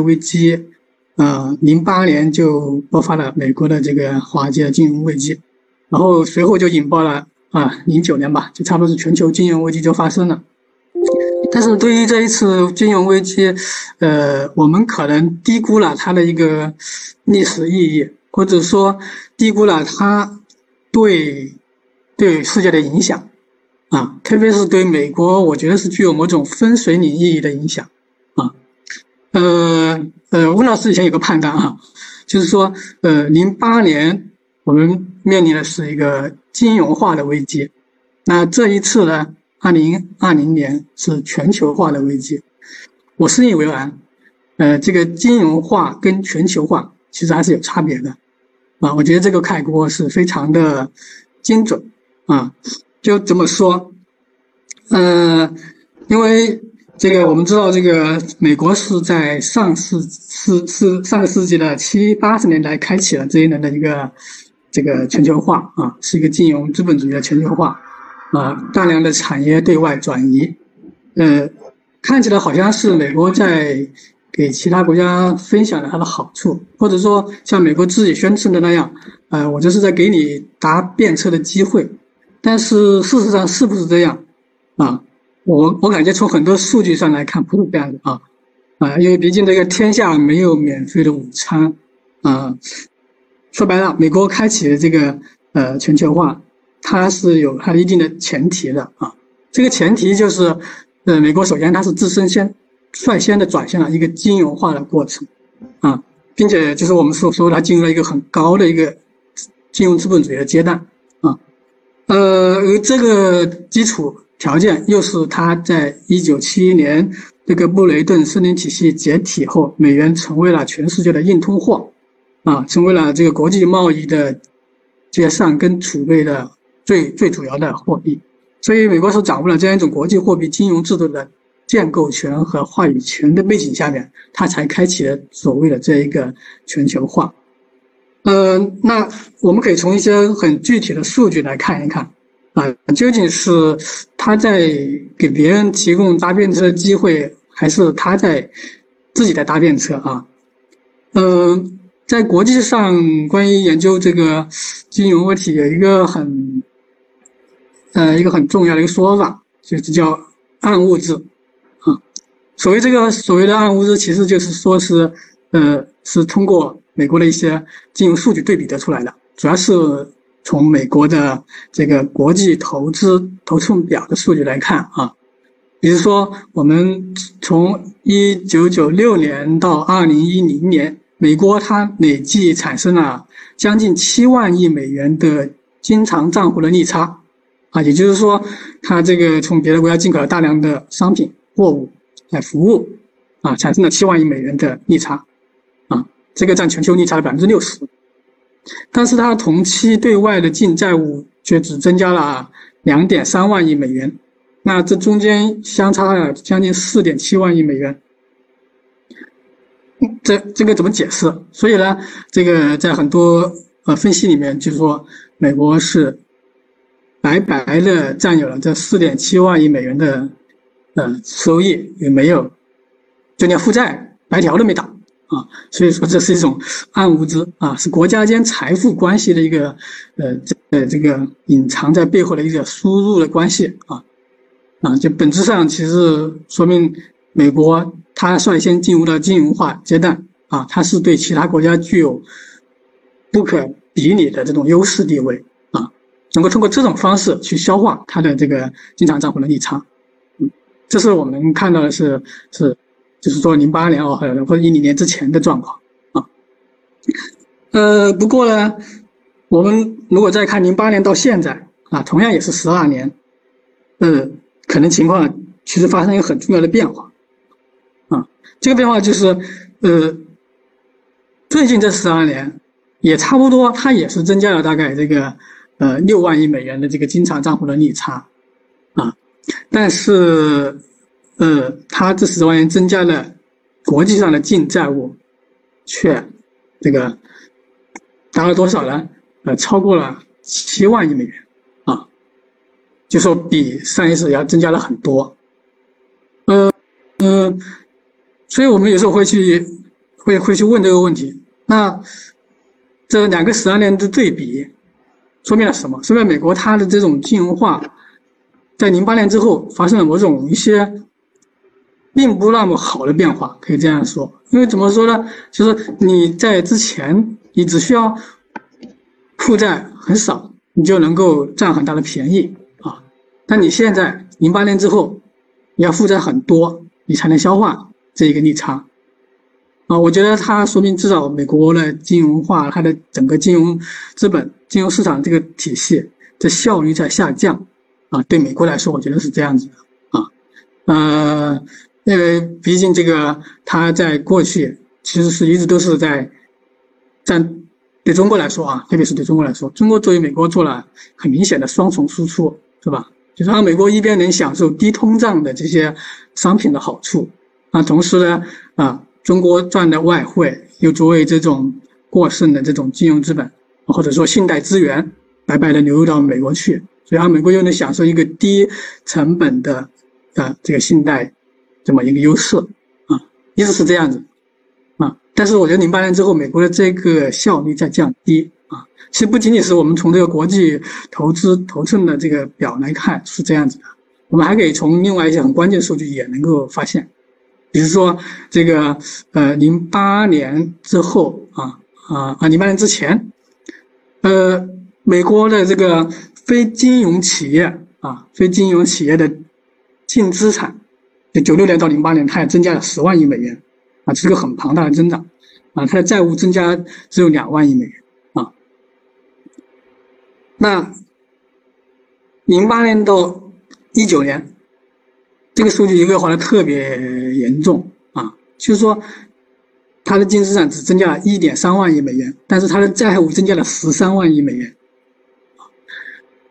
危机，呃，零八年就爆发了美国的这个华尔街金融危机，然后随后就引爆了啊，零九年吧，就差不多是全球金融危机就发生了。但是对于这一次金融危机，呃，我们可能低估了它的一个历史意义，或者说低估了它对对世界的影响啊，特别是对美国，我觉得是具有某种分水岭意义的影响啊。呃呃，温老师以前有个判断啊，就是说，呃，零八年我们面临的是一个金融化的危机，那这一次呢？二零二零年是全球化的危机，我深以为然。呃，这个金融化跟全球化其实还是有差别的，啊，我觉得这个概括是非常的精准啊。就这么说，呃，因为这个我们知道，这个美国是在上世世世上个世纪的七八十年代开启了这一轮的一个这个全球化啊，是一个金融资本主义的全球化。啊，大量的产业对外转移，呃，看起来好像是美国在给其他国家分享了它的好处，或者说像美国自己宣称的那样，呃，我这是在给你搭便车的机会。但是事实上是不是这样？啊，我我感觉从很多数据上来看不是这样的啊，啊，因为毕竟这个天下没有免费的午餐啊。说白了，美国开启的这个呃全球化。它是有它一定的前提的啊，这个前提就是，呃，美国首先它是自身先率先的转向了一个金融化的过程，啊，并且就是我们所说它进入了一个很高的一个金融资本主义的阶段，啊，呃，而这个基础条件又是他在一九七一年这个布雷顿森林体系解体后，美元成为了全世界的硬通货，啊，成为了这个国际贸易的结算跟储备的。最最主要的货币，所以美国是掌握了这样一种国际货币金融制度的建构权和话语权的背景下面，它才开启了所谓的这一个全球化。嗯，那我们可以从一些很具体的数据来看一看，啊，究竟是他在给别人提供搭便车的机会，还是他在自己在搭便车啊？嗯，在国际上关于研究这个金融问题，有一个很。呃，一个很重要的一个说法，就是叫暗物质，啊，所谓这个所谓的暗物质，其实就是说是，呃，是通过美国的一些金融数据对比得出来的，主要是从美国的这个国际投资头寸表的数据来看啊，比如说我们从一九九六年到二零一零年，美国它累计产生了将近七万亿美元的经常账户的逆差。啊，也就是说，它这个从别的国家进口了大量的商品、货物、来服务，啊，产生了七万亿美元的逆差，啊，这个占全球逆差的百分之六十。但是它同期对外的净债务却只增加了两点三万亿美元，那这中间相差了将近四点七万亿美元。这这个怎么解释？所以呢，这个在很多呃分析里面就是说，美国是。白白的占有了这四点七万亿美元的呃收益，也没有，就连负债白条都没打啊，所以说这是一种暗物质啊，是国家间财富关系的一个呃这呃这个隐藏在背后的一个输入的关系啊啊，就本质上其实说明美国它率先进入了金融化阶段啊，它是对其他国家具有不可比拟的这种优势地位啊。能够通过这种方式去消化它的这个经常账户的逆差，嗯，这是我们看到的是是，就是说零八年哦，或者或者一零年之前的状况啊。呃，不过呢，我们如果再看零八年到现在啊，同样也是十二年，呃，可能情况其实发生一个很重要的变化啊。这个变化就是，呃，最近这十二年也差不多，它也是增加了大概这个。呃，六万亿美元的这个经常账户的逆差，啊，但是，呃，它这十万元增加了国际上的净债务，却这个达了多少呢？呃，超过了七万亿美元，啊，就说比上一次要增加了很多，呃，嗯，所以我们有时候会去会会去问这个问题。那这两个十二年的对比，说明了什么？说明美国它的这种金融化，在零八年之后发生了某种一些并不那么好的变化，可以这样说。因为怎么说呢？就是你在之前，你只需要负债很少，你就能够占很大的便宜啊。但你现在零八年之后，你要负债很多，你才能消化这一个利差。啊，我觉得它说明至少美国的金融化，它的整个金融资本、金融市场这个体系的效率在下降。啊，对美国来说，我觉得是这样子的。啊，呃，因为毕竟这个它在过去其实是一直都是在占。对中国来说啊，特别是对中国来说，中国作为美国做了很明显的双重输出，是吧？就是让美国一边能享受低通胀的这些商品的好处，啊，同时呢，啊。中国赚的外汇又作为这种过剩的这种金融资本，或者说信贷资源，白白的流入到美国去，所以让美国又能享受一个低成本的啊这个信贷这么一个优势啊，一直是这样子啊。但是我觉得零八年之后，美国的这个效率在降低啊。其实不仅仅是我们从这个国际投资头寸的这个表来看是这样子的，我们还可以从另外一些很关键数据也能够发现。比如说，这个呃，零八年之后啊啊啊，零八年之前，呃，美国的这个非金融企业啊，非金融企业的净资产，就九六年到零八年，它也增加了十万亿美元啊，这是个很庞大的增长啊，它的债务增加只有两万亿美元啊。那零八年到一九年。这个数据恶化的特别严重啊，就是说，它的净资产只增加了一点三万亿美元，但是它的债务增加了十三万亿美元，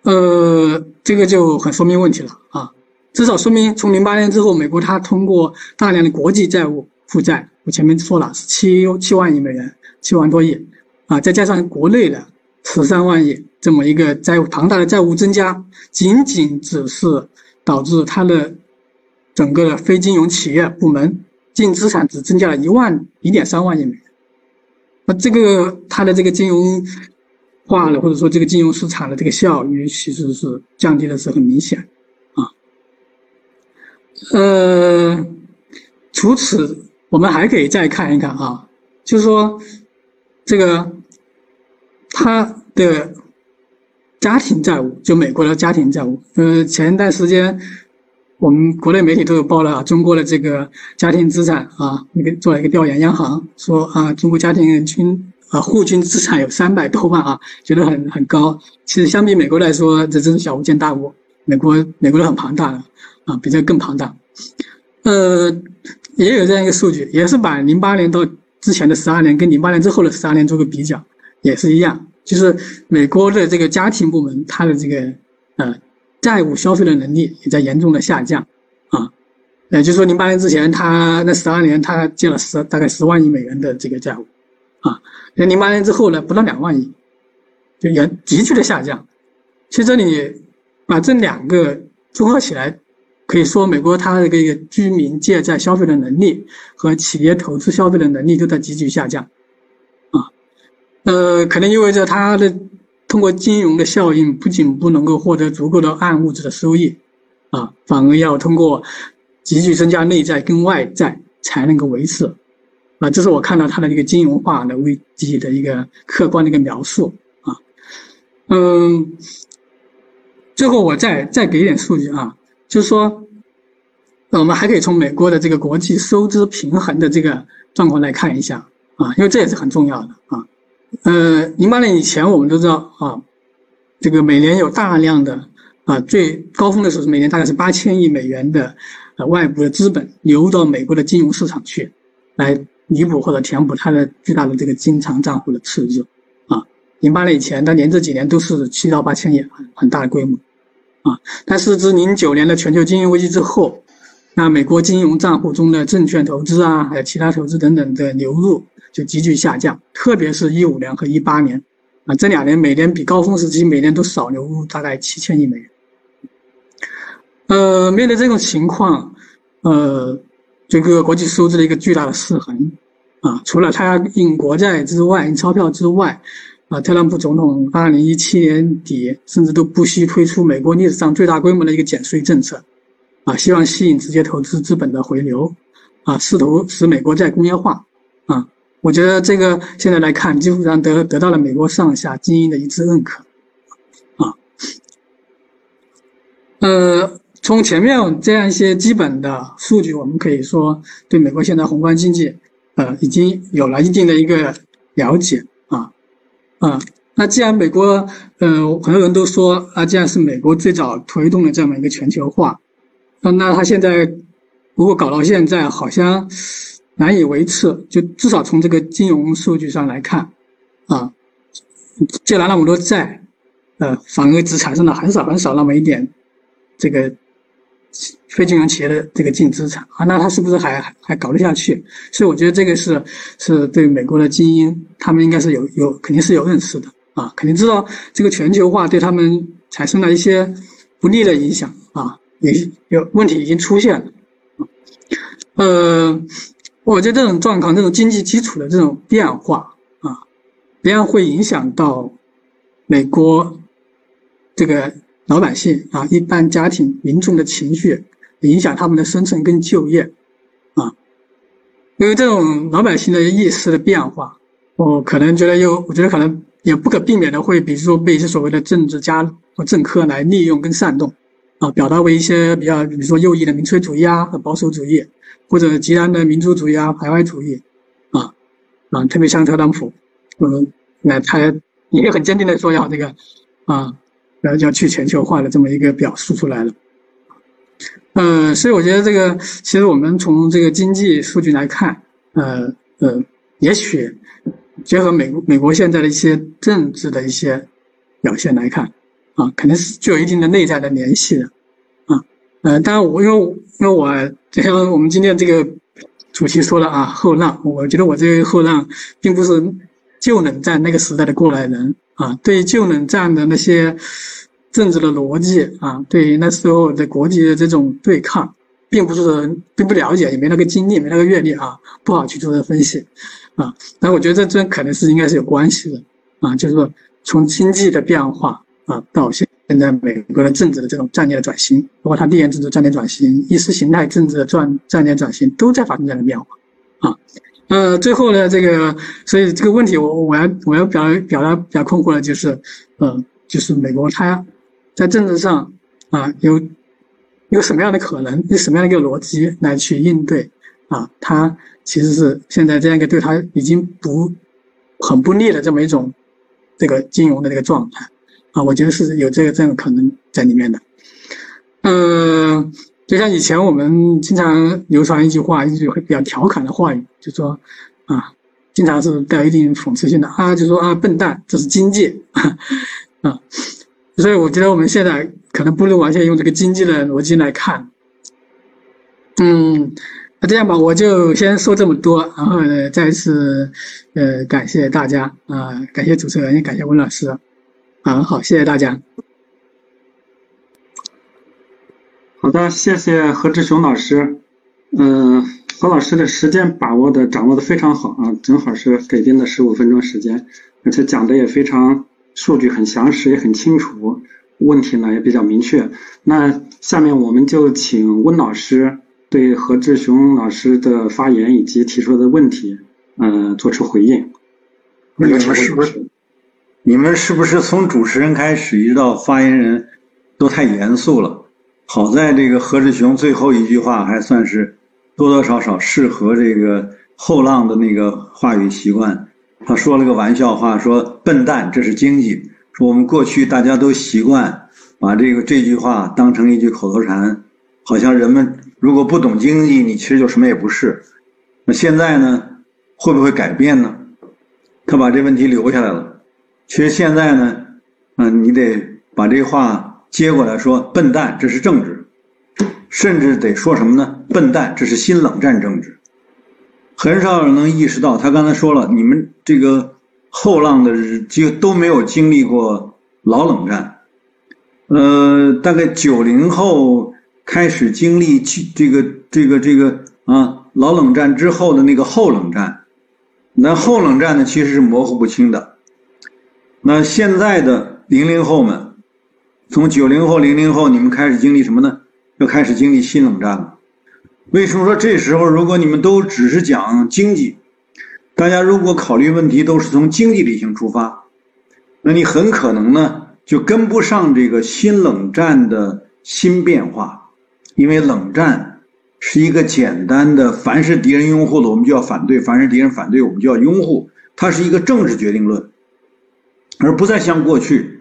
呃，这个就很说明问题了啊，至少说明从零八年之后，美国它通过大量的国际债务负债，我前面说了是七七万亿美元，七万多亿啊，再加上国内的十三万亿这么一个债务庞大的债务增加，仅仅只是导致它的。整个的非金融企业部门净资产只增加了一万一点三万亿美元，那这个它的这个金融化了，或者说这个金融市场的这个效率其实是降低的是很明显。呃，除此我们还可以再看一看啊，就是说这个他的家庭债务，就美国的家庭债务，呃，前一段时间。我们国内媒体都有报了啊中国的这个家庭资产啊，那个做了一个调研，央行说啊，中国家庭人均啊户均资产有三百多万啊，觉得很很高。其实相比美国来说，这真是小巫见大巫。美国美国的很庞大的啊，比这更庞大。呃，也有这样一个数据，也是把零八年到之前的十二年跟零八年之后的十二年做个比较，也是一样，就是美国的这个家庭部门它的这个呃。债务消费的能力也在严重的下降，啊，也，就是说零八年之前，他那十二年他借了十大概十万亿美元的这个债务，啊，那零八年之后呢，不到两万亿，就严急剧的下降。其实这里把这两个综合起来，可以说美国它的这个居民借债消费的能力和企业投资消费的能力都在急剧下降，啊，呃，可能意味着它的。通过金融的效应，不仅不能够获得足够的暗物质的收益，啊，反而要通过急剧增加内债跟外债才能够维持，啊，这是我看到它的一个金融化的危机的一个客观的一个描述，啊，嗯，最后我再再给点数据啊，就是说，我们还可以从美国的这个国际收支平衡的这个状况来看一下，啊，因为这也是很重要的啊。呃，零八年以前我们都知道啊，这个每年有大量的啊，最高峰的时候是每年大概是八千亿美元的呃外部的资本流到美国的金融市场去，来弥补或者填补它的巨大的这个经常账户的赤字啊。零八年以前，当年这几年都是七到八千亿，很很大的规模啊。但是自零九年的全球金融危机之后，那美国金融账户中的证券投资啊，还有其他投资等等的流入。就急剧下降，特别是一五年和一八年，啊，这两年每年比高峰时期每年都少流入大概七千亿美元。呃，面对这种情况，呃，这个国际收支的一个巨大的失衡，啊，除了他印国债之外，印钞票之外，啊，特朗普总统二零一七年底甚至都不惜推出美国历史上最大规模的一个减税政策，啊，希望吸引直接投资资本的回流，啊，试图使美国再工业化，啊，我觉得这个现在来看，基本上得得到了美国上下精英的一致认可，啊，呃，从前面这样一些基本的数据，我们可以说对美国现在宏观经济。呃，已经有了一定的一个了解啊，那既然美国，呃，很多人都说啊，既然是美国最早推动的这么一个全球化，那那他现在如果搞到现在，好像难以维持，就至少从这个金融数据上来看，啊，借了那么多债，呃，反而只产生了很少很少那么一点这个。非金融企业的这个净资产啊，那他是不是还还搞得下去？所以我觉得这个是是对美国的精英，他们应该是有有肯定是有认识的啊，肯定知道这个全球化对他们产生了一些不利的影响啊，有有问题已经出现了。呃，我觉得这种状况，这种经济基础的这种变化啊，必然会影响到美国这个。老百姓啊，一般家庭民众的情绪影响他们的生存跟就业，啊，因为这种老百姓的意识的变化，我可能觉得有，我觉得可能也不可避免的会，比如说被一些所谓的政治家和政客来利用跟煽动，啊，表达为一些比较，比如说右翼的民粹主义啊和保守主义，或者极端的民族主义啊排外主义，啊，啊，特别像特朗普，嗯，那他也很坚定的说要这个，啊。然后就要去全球化的这么一个表述出来了，呃，所以我觉得这个其实我们从这个经济数据来看，呃呃，也许结合美国美国现在的一些政治的一些表现来看，啊，肯定是具有一定的内在的联系的，啊，呃，当然我因为因为我就像我们今天这个主题说了啊，后浪，我觉得我这个后浪并不是旧冷战那个时代的过来人。啊，对旧冷战的那些政治的逻辑啊，对于那时候的国际的这种对抗，并不是并不了解，也没那个经历，没那个阅历啊，不好去做这分析啊。但我觉得这这可能是应该是有关系的啊，就是说从经济的变化啊，到现现在美国的政治的这种战略的转型，包括它地缘政治战略转型、意识形态政治的转战略转型，都在发生这样的变化啊。呃，最后呢，这个，所以这个问题，我我要我要表表达比较困惑的就是，呃，就是美国它在政治上啊，有有什么样的可能，有什么样的一个逻辑来去应对啊？它其实是现在这样一个对它已经不很不利的这么一种这个金融的这个状态啊，我觉得是有这个这样可能在里面的，嗯。就像以前我们经常流传一句话，一句会比较调侃的话语，就说，啊，经常是带有一定讽刺性的啊，就说啊，笨蛋，这是经济，啊，所以我觉得我们现在可能不能完全用这个经济的逻辑来看，嗯，那这样吧，我就先说这么多，然后呢，再次呃感谢大家啊，感谢主持人，也感谢温老师，啊，好，谢谢大家。好的，谢谢何志雄老师。嗯，何老师的时间把握的掌握的非常好啊，正好是给定的十五分钟时间，而且讲的也非常数据很详实，也很清楚，问题呢也比较明确。那下面我们就请温老师对何志雄老师的发言以及提出的问题，嗯，做出回应。你们是不是？你们是不是从主持人开始一直到发言人都太严肃了？好在这个何志雄最后一句话还算是多多少少适合这个后浪的那个话语习惯。他说了个玩笑话，说“笨蛋，这是经济”。说我们过去大家都习惯把这个这句话当成一句口头禅，好像人们如果不懂经济，你其实就什么也不是。那现在呢，会不会改变呢？他把这问题留下来了。其实现在呢，嗯，你得把这话。接过来说，笨蛋，这是政治，甚至得说什么呢？笨蛋，这是新冷战政治。很少有人能意识到，他刚才说了，你们这个后浪的就都没有经历过老冷战，呃，大概九零后开始经历这个这个这个啊老冷战之后的那个后冷战，那后冷战呢，其实是模糊不清的。那现在的零零后们，从九零后、零零后，你们开始经历什么呢？又开始经历新冷战了。为什么说这时候，如果你们都只是讲经济，大家如果考虑问题都是从经济理性出发，那你很可能呢就跟不上这个新冷战的新变化，因为冷战是一个简单的，凡是敌人拥护的我们就要反对，凡是敌人反对我们就要拥护，它是一个政治决定论。而不再像过去，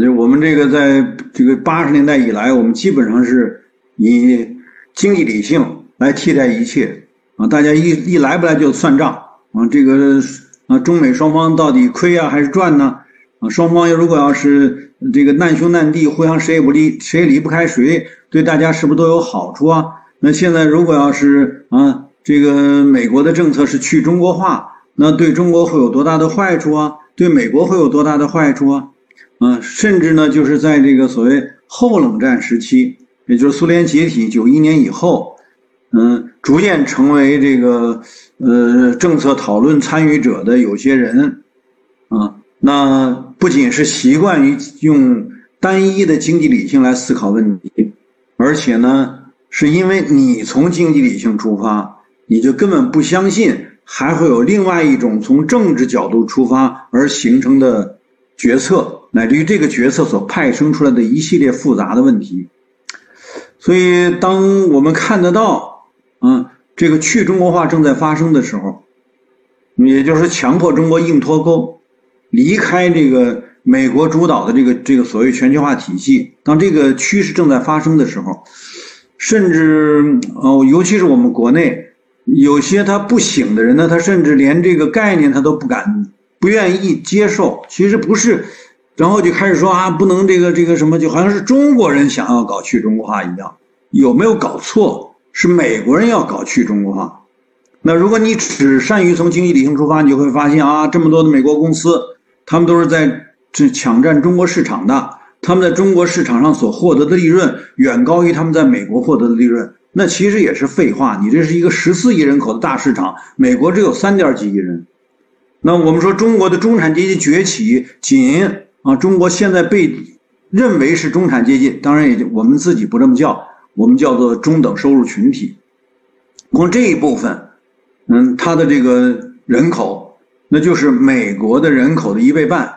就我们这个在这个八十年代以来，我们基本上是以经济理性来替代一切，啊，大家一一来不来就算账，啊，这个啊，中美双方到底亏啊还是赚呢？啊，双方如果要是这个难兄难弟，互相谁也不离，谁也离不开谁，对大家是不是都有好处啊？那现在如果要是啊，这个美国的政策是去中国化，那对中国会有多大的坏处啊？对美国会有多大的坏处啊？嗯，甚至呢，就是在这个所谓后冷战时期，也就是苏联解体九一年以后，嗯，逐渐成为这个呃政策讨论参与者的有些人，啊，那不仅是习惯于用单一的经济理性来思考问题，而且呢，是因为你从经济理性出发，你就根本不相信。还会有另外一种从政治角度出发而形成的决策，乃至于这个决策所派生出来的一系列复杂的问题。所以，当我们看得到，啊，这个去中国化正在发生的时候，也就是强迫中国硬脱钩，离开这个美国主导的这个这个所谓全球化体系。当这个趋势正在发生的时候，甚至哦，尤其是我们国内。有些他不醒的人呢，他甚至连这个概念他都不敢、不愿意接受。其实不是，然后就开始说啊，不能这个这个什么，就好像是中国人想要搞去中国化一样。有没有搞错？是美国人要搞去中国化。那如果你只善于从经济理性出发，你就会发现啊，这么多的美国公司，他们都是在这抢占中国市场的，他们在中国市场上所获得的利润远高于他们在美国获得的利润。那其实也是废话，你这是一个十四亿人口的大市场，美国只有三点几亿人。那我们说中国的中产阶级崛起，仅啊，中国现在被认为是中产阶级，当然也就我们自己不这么叫，我们叫做中等收入群体。光这一部分，嗯，它的这个人口，那就是美国的人口的一倍半。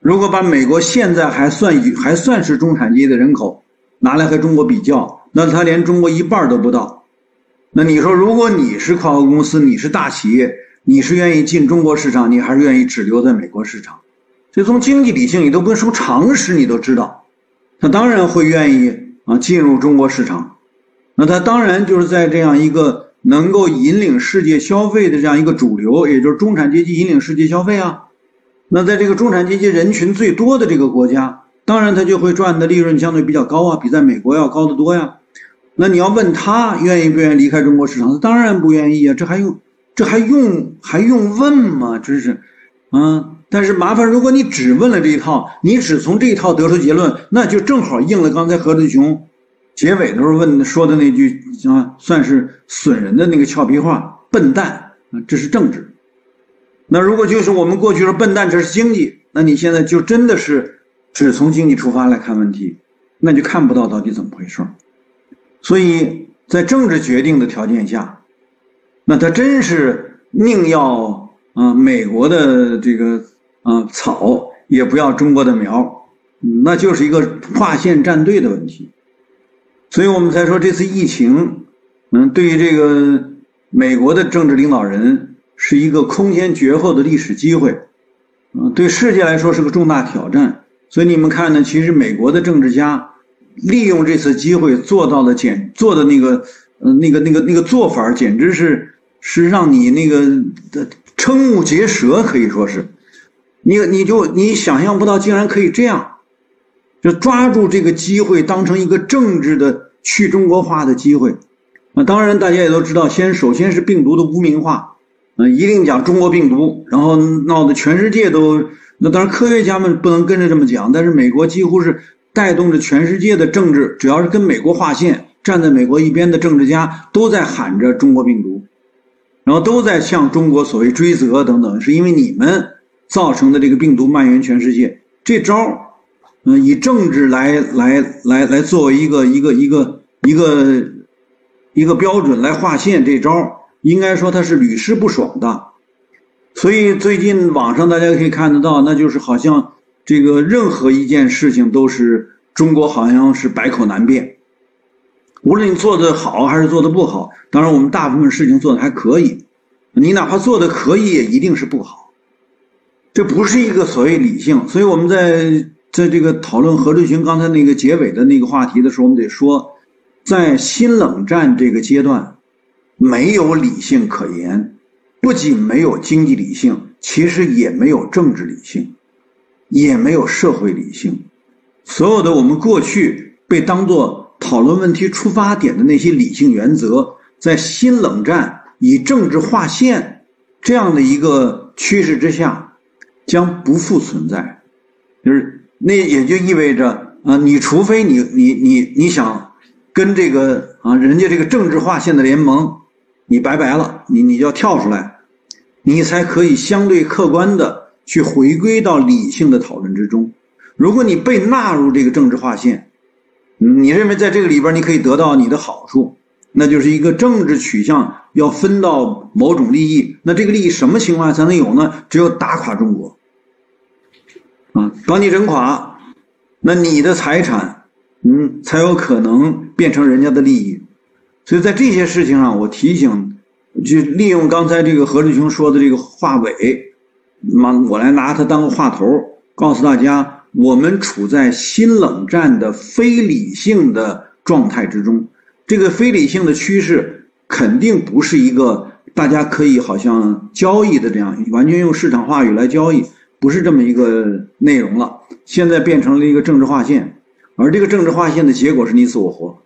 如果把美国现在还算还算是中产阶级的人口拿来和中国比较，那他连中国一半都不到，那你说，如果你是跨国公司，你是大企业，你是愿意进中国市场，你还是愿意只留在美国市场？就从经济理性，你都不用说常识，你都知道，他当然会愿意啊进入中国市场。那他当然就是在这样一个能够引领世界消费的这样一个主流，也就是中产阶级引领世界消费啊。那在这个中产阶级人群最多的这个国家，当然他就会赚的利润相对比较高啊，比在美国要高得多呀。那你要问他愿意不愿意离开中国市场？他当然不愿意啊！这还用这还用还用问吗？真是，嗯！但是麻烦，如果你只问了这一套，你只从这一套得出结论，那就正好应了刚才何志雄结尾的时候问说的那句啊，算是损人的那个俏皮话：笨蛋啊！这是政治。那如果就是我们过去说笨蛋，这是经济，那你现在就真的是只从经济出发来看问题，那就看不到到底怎么回事。所以在政治决定的条件下，那他真是宁要啊美国的这个啊草，也不要中国的苗，那就是一个划线站队的问题。所以我们才说这次疫情，嗯，对于这个美国的政治领导人是一个空前绝后的历史机会，嗯，对世界来说是个重大挑战。所以你们看呢，其实美国的政治家。利用这次机会做到的简做的那个，呃，那个那个那个做法，简直是是让你那个的瞠目结舌，可以说是，你你就你想象不到，竟然可以这样，就抓住这个机会，当成一个政治的去中国化的机会。啊，当然大家也都知道，先首先是病毒的污名化，啊，一定讲中国病毒，然后闹得全世界都，那当然科学家们不能跟着这么讲，但是美国几乎是。带动着全世界的政治，只要是跟美国划线、站在美国一边的政治家，都在喊着中国病毒。然后都在向中国所谓追责等等，是因为你们造成的这个病毒蔓延全世界。这招嗯，以政治来来来来作为一个一个一个一个一个标准来划线，这招应该说它是屡试不爽的。所以最近网上大家可以看得到，那就是好像这个任何一件事情都是中国好像是百口难辩。无论你做的好还是做的不好，当然我们大部分事情做的还可以，你哪怕做的可以，也一定是不好。这不是一个所谓理性，所以我们在在这个讨论何志群刚才那个结尾的那个话题的时候，我们得说，在新冷战这个阶段，没有理性可言，不仅没有经济理性，其实也没有政治理性，也没有社会理性，所有的我们过去被当做。讨论问题出发点的那些理性原则，在新冷战以政治划线这样的一个趋势之下，将不复存在。就是那也就意味着啊，你除非你你你你想跟这个啊人家这个政治划线的联盟，你拜拜了，你你就要跳出来，你才可以相对客观的去回归到理性的讨论之中。如果你被纳入这个政治划线，你认为在这个里边你可以得到你的好处，那就是一个政治取向要分到某种利益。那这个利益什么情况下才能有呢？只有打垮中国，啊，把你整垮，那你的财产，嗯，才有可能变成人家的利益。所以在这些事情上，我提醒，就利用刚才这个何志雄说的这个话尾，妈，我来拿它当个话头，告诉大家。我们处在新冷战的非理性的状态之中，这个非理性的趋势肯定不是一个大家可以好像交易的这样，完全用市场话语来交易，不是这么一个内容了。现在变成了一个政治划线，而这个政治划线的结果是你死我活。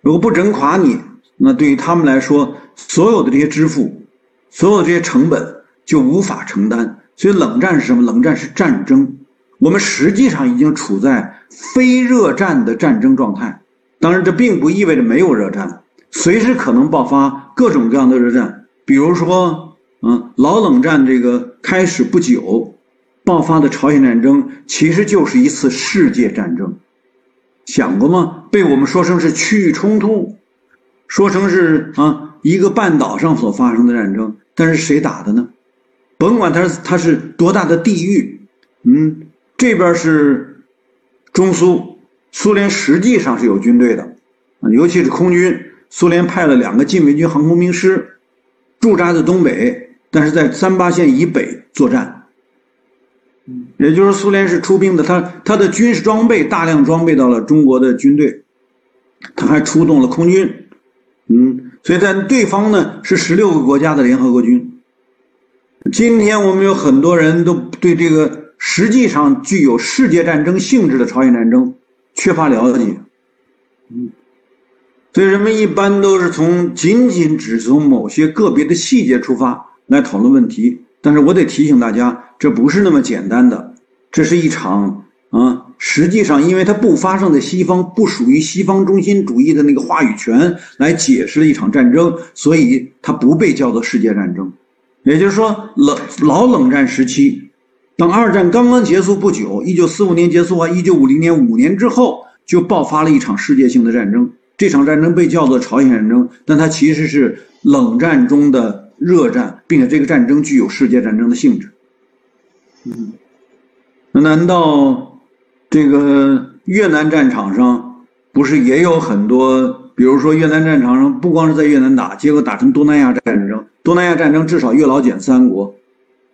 如果不整垮你，那对于他们来说，所有的这些支付，所有的这些成本就无法承担。所以冷战是什么？冷战是战争。我们实际上已经处在非热战的战争状态，当然这并不意味着没有热战，随时可能爆发各种各样的热战。比如说，嗯，老冷战这个开始不久，爆发的朝鲜战争其实就是一次世界战争，想过吗？被我们说成是区域冲突，说成是啊一个半岛上所发生的战争，但是谁打的呢？甭管它它是多大的地域，嗯。这边是中苏，苏联实际上是有军队的，啊，尤其是空军，苏联派了两个禁卫军航空兵师驻扎在东北，但是在三八线以北作战。也就是苏联是出兵的，他他的军事装备大量装备到了中国的军队，他还出动了空军，嗯，所以在对方呢是十六个国家的联合国军。今天我们有很多人都对这个。实际上具有世界战争性质的朝鲜战争缺乏了解，嗯，所以人们一般都是从仅仅只从某些个别的细节出发来讨论问题。但是我得提醒大家，这不是那么简单的，这是一场啊，实际上因为它不发生在西方，不属于西方中心主义的那个话语权来解释的一场战争，所以它不被叫做世界战争。也就是说，冷老冷战时期。当二战刚刚结束不久，一九四五年结束完，一九五零年五年之后就爆发了一场世界性的战争。这场战争被叫做朝鲜战争，但它其实是冷战中的热战，并且这个战争具有世界战争的性质。嗯，那难道这个越南战场上不是也有很多？比如说越南战场上不光是在越南打，结果打成东南亚战争。东南亚战争至少越老柬三国。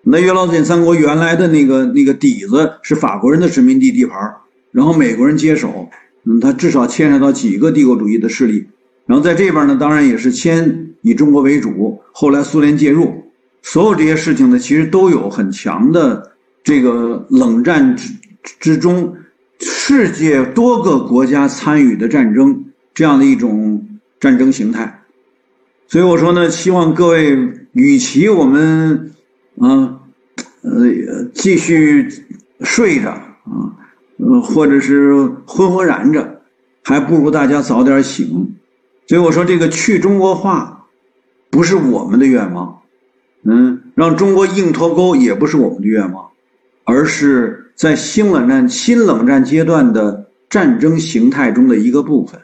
那约老柬三国原来的那个那个底子是法国人的殖民地地盘然后美国人接手，嗯，他至少牵扯到几个帝国主义的势力，然后在这边呢，当然也是先以中国为主，后来苏联介入，所有这些事情呢，其实都有很强的这个冷战之之中，世界多个国家参与的战争这样的一种战争形态，所以我说呢，希望各位，与其我们。啊，呃，继续睡着啊，呃，或者是昏昏然着，还不如大家早点醒。所以我说，这个去中国化，不是我们的愿望。嗯，让中国硬脱钩也不是我们的愿望，而是在新冷战新冷战阶段的战争形态中的一个部分。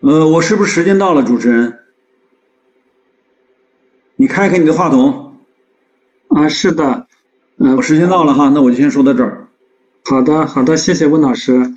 呃，我是不是时间到了，主持人？你开开你的话筒。啊，是的。嗯，我时间到了哈，那我就先说到这儿。好的，好的，谢谢温老师。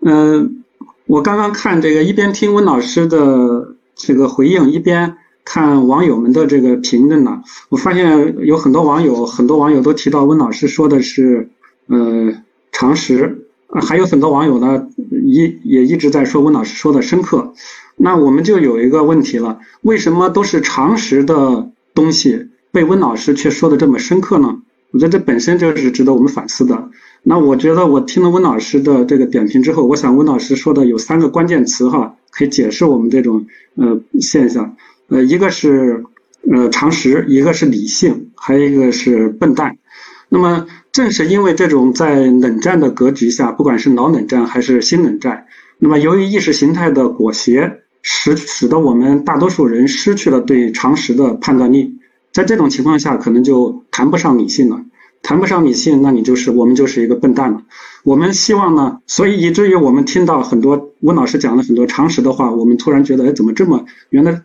嗯，我刚刚看这个，一边听温老师的这个回应，一边看网友们的这个评论呢，我发现有很多网友，很多网友都提到温老师说的是呃常识，还有很多网友呢一也一直在说温老师说的深刻。那我们就有一个问题了，为什么都是常识的东西，被温老师却说的这么深刻呢？我觉得这本身就是值得我们反思的。那我觉得我听了温老师的这个点评之后，我想温老师说的有三个关键词哈，可以解释我们这种呃现象。呃，一个是呃常识，一个是理性，还有一个是笨蛋。那么正是因为这种在冷战的格局下，不管是老冷战还是新冷战，那么由于意识形态的裹挟，使使得我们大多数人失去了对常识的判断力。在这种情况下，可能就谈不上理性了。谈不上理性，那你就是我们就是一个笨蛋了。我们希望呢，所以以至于我们听到很多温老师讲了很多常识的话，我们突然觉得，哎，怎么这么原来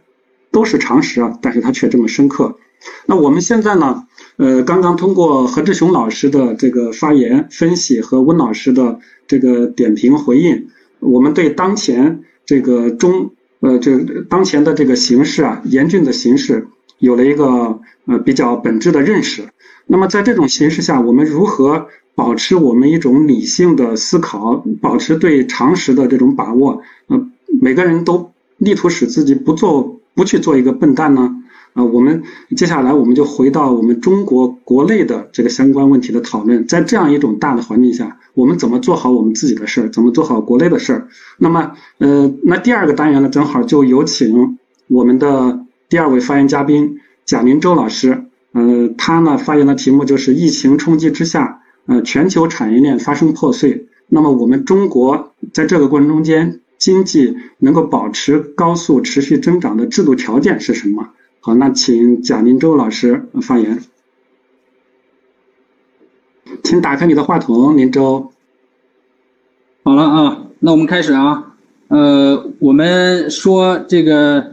都是常识啊？但是他却这么深刻。那我们现在呢？呃，刚刚通过何志雄老师的这个发言分析和温老师的这个点评回应，我们对当前这个中呃这当前的这个形势啊，严峻的形势。有了一个呃比较本质的认识，那么在这种形势下，我们如何保持我们一种理性的思考，保持对常识的这种把握？呃，每个人都力图使自己不做不去做一个笨蛋呢？啊，我们接下来我们就回到我们中国国内的这个相关问题的讨论，在这样一种大的环境下，我们怎么做好我们自己的事儿，怎么做好国内的事儿？那么，呃，那第二个单元呢，正好就有请我们的。第二位发言嘉宾贾明洲老师，呃，他呢发言的题目就是疫情冲击之下，呃，全球产业链发生破碎。那么我们中国在这个过程中间，经济能够保持高速持续增长的制度条件是什么？好，那请贾明洲老师发言，请打开你的话筒，明洲。好了啊，那我们开始啊，呃，我们说这个。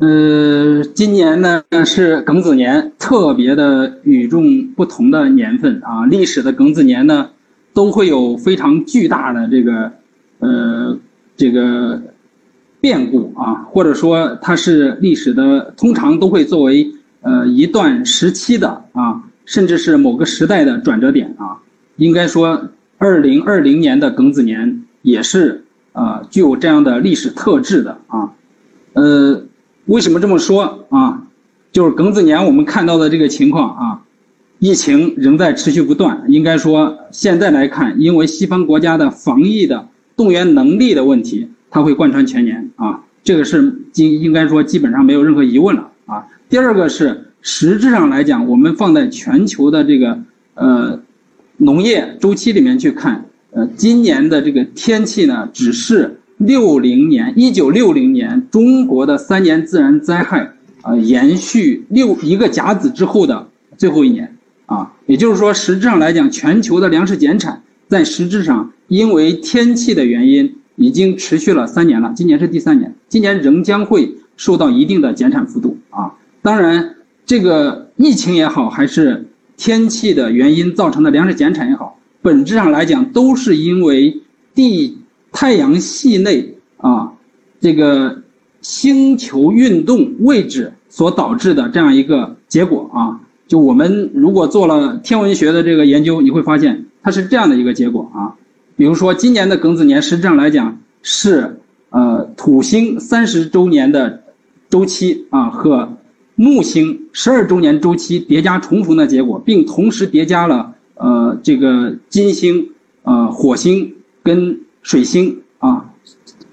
呃，今年呢是庚子年，特别的与众不同的年份啊。历史的庚子年呢，都会有非常巨大的这个呃这个变故啊，或者说它是历史的，通常都会作为呃一段时期的啊，甚至是某个时代的转折点啊。应该说，二零二零年的庚子年也是啊具有这样的历史特质的啊，呃。为什么这么说啊？就是庚子年我们看到的这个情况啊，疫情仍在持续不断。应该说，现在来看，因为西方国家的防疫的动员能力的问题，它会贯穿全年啊。这个是应应该说基本上没有任何疑问了啊。第二个是实质上来讲，我们放在全球的这个呃农业周期里面去看，呃，今年的这个天气呢，只是。六零年，一九六零年，中国的三年自然灾害啊，延续六一个甲子之后的最后一年啊，也就是说，实质上来讲，全球的粮食减产在实质上因为天气的原因已经持续了三年了，今年是第三年，今年仍将会受到一定的减产幅度啊。当然，这个疫情也好，还是天气的原因造成的粮食减产也好，本质上来讲都是因为地。太阳系内啊，这个星球运动位置所导致的这样一个结果啊，就我们如果做了天文学的这个研究，你会发现它是这样的一个结果啊。比如说今年的庚子年，实际上来讲是呃土星三十周年的周期啊和木星十二周年周期叠加重逢的结果，并同时叠加了呃这个金星、呃火星跟。水星啊，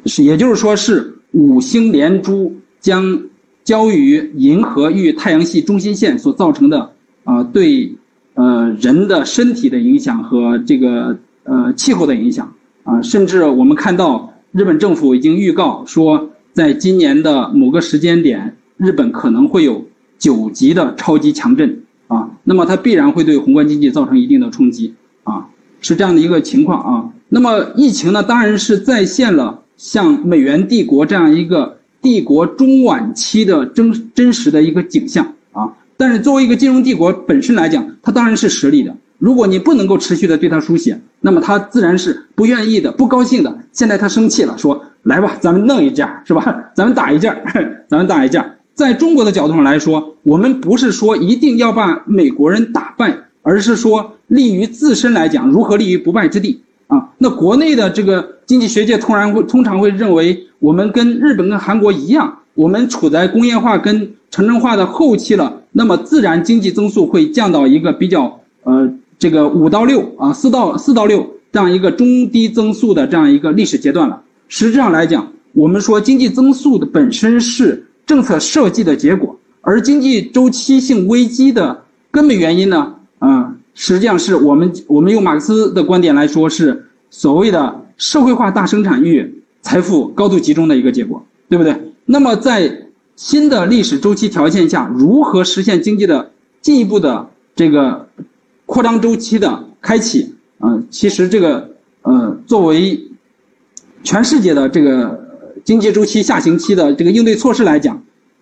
是也就是说是五星连珠将交于银河与太阳系中心线所造成的啊对呃人的身体的影响和这个呃气候的影响啊，甚至我们看到日本政府已经预告说，在今年的某个时间点，日本可能会有九级的超级强震啊，那么它必然会对宏观经济造成一定的冲击啊，是这样的一个情况啊。那么疫情呢，当然是再现了像美元帝国这样一个帝国中晚期的真真实的一个景象啊。但是作为一个金融帝国本身来讲，它当然是实力的。如果你不能够持续的对他输血，那么他自然是不愿意的、不高兴的。现在他生气了，说：“来吧，咱们弄一架，是吧？咱们打一架，咱们打一架。”在中国的角度上来说，我们不是说一定要把美国人打败，而是说利于自身来讲，如何立于不败之地啊？那国内的这个经济学界突然会通常会认为，我们跟日本跟韩国一样，我们处在工业化跟城镇化的后期了，那么自然经济增速会降到一个比较呃。这个五到六啊，四到四到六这样一个中低增速的这样一个历史阶段了。实质上来讲，我们说经济增速的本身是政策设计的结果，而经济周期性危机的根本原因呢，啊，实际上是我们我们用马克思的观点来说，是所谓的社会化大生产与财富高度集中的一个结果，对不对？那么在新的历史周期条件下，如何实现经济的进一步的这个？扩张周期的开启，啊，其实这个，呃，作为全世界的这个经济周期下行期的这个应对措施来讲，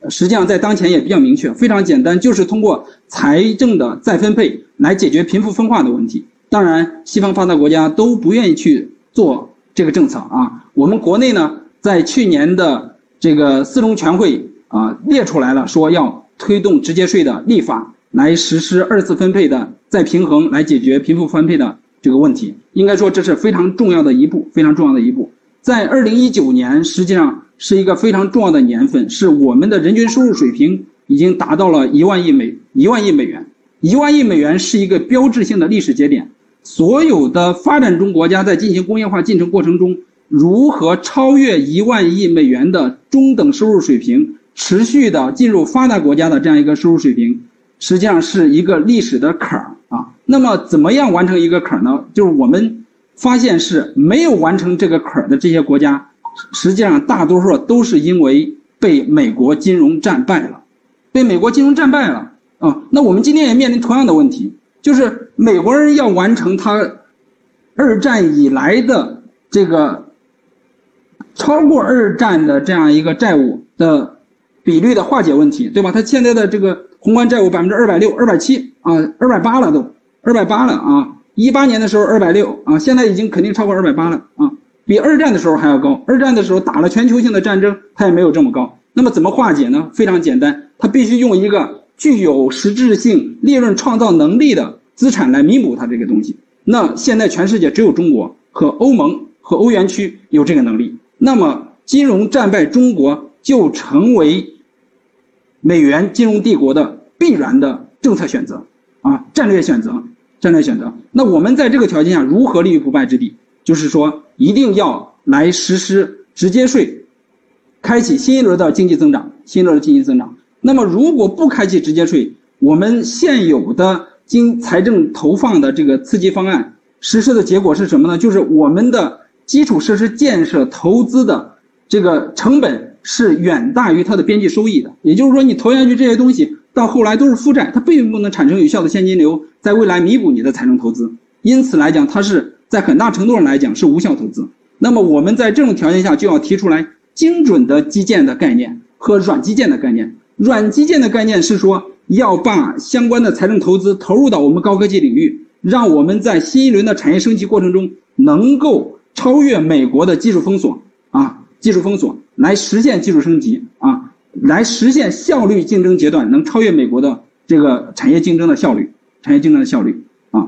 实际上在当前也比较明确，非常简单，就是通过财政的再分配来解决贫富分化的问题。当然，西方发达国家都不愿意去做这个政策啊。我们国内呢，在去年的这个四中全会啊列出来了，说要推动直接税的立法。来实施二次分配的再平衡，来解决贫富分配的这个问题，应该说这是非常重要的一步，非常重要的一步。在二零一九年，实际上是一个非常重要的年份，是我们的人均收入水平已经达到了一万亿美一万亿美元，一万亿美元是一个标志性的历史节点。所有的发展中国家在进行工业化进程过程中，如何超越一万亿美元的中等收入水平，持续的进入发达国家的这样一个收入水平。实际上是一个历史的坎儿啊。那么，怎么样完成一个坎儿呢？就是我们发现是没有完成这个坎儿的这些国家，实际上大多数都是因为被美国金融战败了，被美国金融战败了啊。那我们今天也面临同样的问题，就是美国人要完成他二战以来的这个超过二战的这样一个债务的比率的化解问题，对吧？他现在的这个。宏观债务百分之二百六、二百七啊，二百八了都，二百八了啊！一八年的时候二百六啊，现在已经肯定超过二百八了啊，比二战的时候还要高。二战的时候打了全球性的战争，它也没有这么高。那么怎么化解呢？非常简单，它必须用一个具有实质性利润创造能力的资产来弥补它这个东西。那现在全世界只有中国和欧盟和欧元区有这个能力。那么金融战败中国就成为。美元金融帝国的必然的政策选择啊，战略选择，战略选择。那我们在这个条件下如何立于不败之地？就是说，一定要来实施直接税，开启新一轮的经济增长，新一轮的经济增长。那么，如果不开启直接税，我们现有的经财政投放的这个刺激方案实施的结果是什么呢？就是我们的基础设施建设投资的这个成本。是远大于它的边际收益的，也就是说，你投下去这些东西，到后来都是负债，它并不能产生有效的现金流，在未来弥补你的财政投资。因此来讲，它是在很大程度上来讲是无效投资。那么我们在这种条件下，就要提出来精准的基建的概念和软基建的概念。软基建的概念是说，要把相关的财政投资投入到我们高科技领域，让我们在新一轮的产业升级过程中，能够超越美国的技术封锁啊，技术封锁。来实现技术升级啊，来实现效率竞争阶段能超越美国的这个产业竞争的效率，产业竞争的效率啊。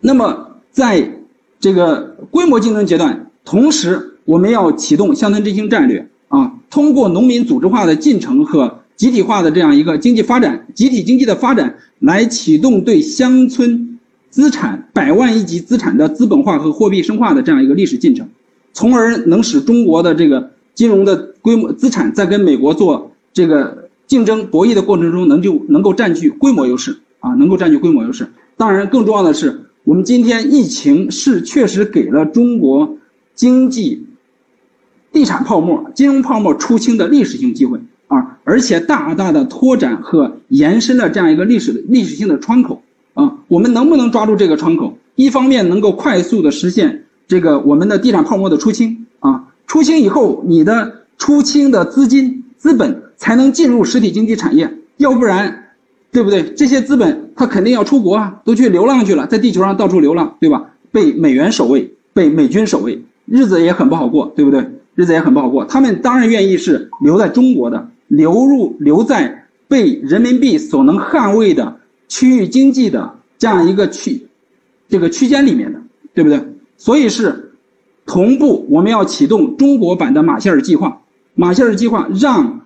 那么在这个规模竞争阶段，同时我们要启动乡村振兴战略啊，通过农民组织化的进程和集体化的这样一个经济发展，集体经济的发展，来启动对乡村资产百万亿级资产的资本化和货币深化的这样一个历史进程，从而能使中国的这个。金融的规模资产在跟美国做这个竞争博弈的过程中，能就能够占据规模优势啊，能够占据规模优势。当然，更重要的是，我们今天疫情是确实给了中国经济地产泡沫、金融泡沫出清的历史性机会啊，而且大大的拓展和延伸了这样一个历史的历史性的窗口啊。我们能不能抓住这个窗口？一方面能够快速的实现这个我们的地产泡沫的出清，出清以后，你的出清的资金资本才能进入实体经济产业，要不然，对不对？这些资本它肯定要出国啊，都去流浪去了，在地球上到处流浪，对吧？被美元守卫，被美军守卫，日子也很不好过，对不对？日子也很不好过。他们当然愿意是留在中国的，流入留在被人民币所能捍卫的区域经济的这样一个区。这个区间里面的，对不对？所以是同步，我们要启动中国版的马歇尔计划。马歇尔计划让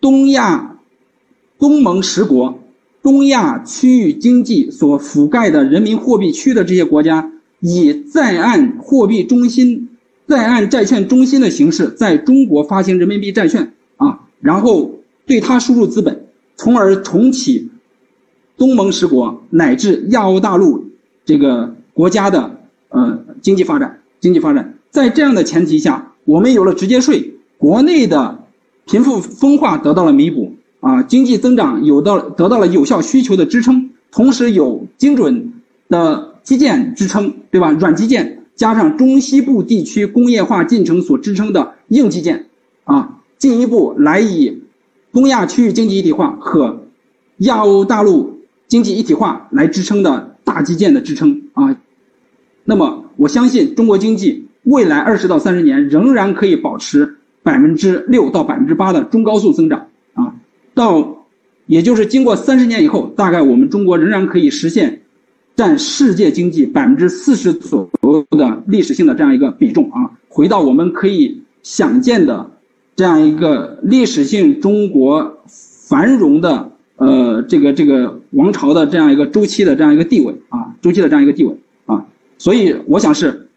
东亚、东盟十国、东亚区域经济所覆盖的人民货币区的这些国家，以在岸货币中心、在岸债券中心的形式，在中国发行人民币债券啊，然后对它输入资本，从而重启东盟十国乃至亚欧大陆。这个国家的呃经济发展，经济发展，在这样的前提下，我们有了直接税，国内的贫富分化得到了弥补啊，经济增长有到得到了有效需求的支撑，同时有精准的基建支撑，对吧？软基建加上中西部地区工业化进程所支撑的硬基建啊，进一步来以东亚区域经济一体化和亚欧大陆经济一体化来支撑的。大基建的支撑啊，那么我相信中国经济未来二十到三十年仍然可以保持百分之六到百分之八的中高速增长啊，到也就是经过三十年以后，大概我们中国仍然可以实现占世界经济百分之四十左右的历史性的这样一个比重啊，回到我们可以想见的这样一个历史性中国繁荣的。呃，这个这个王朝的这样一个周期的这样一个地位啊，周期的这样一个地位啊，所以我想是，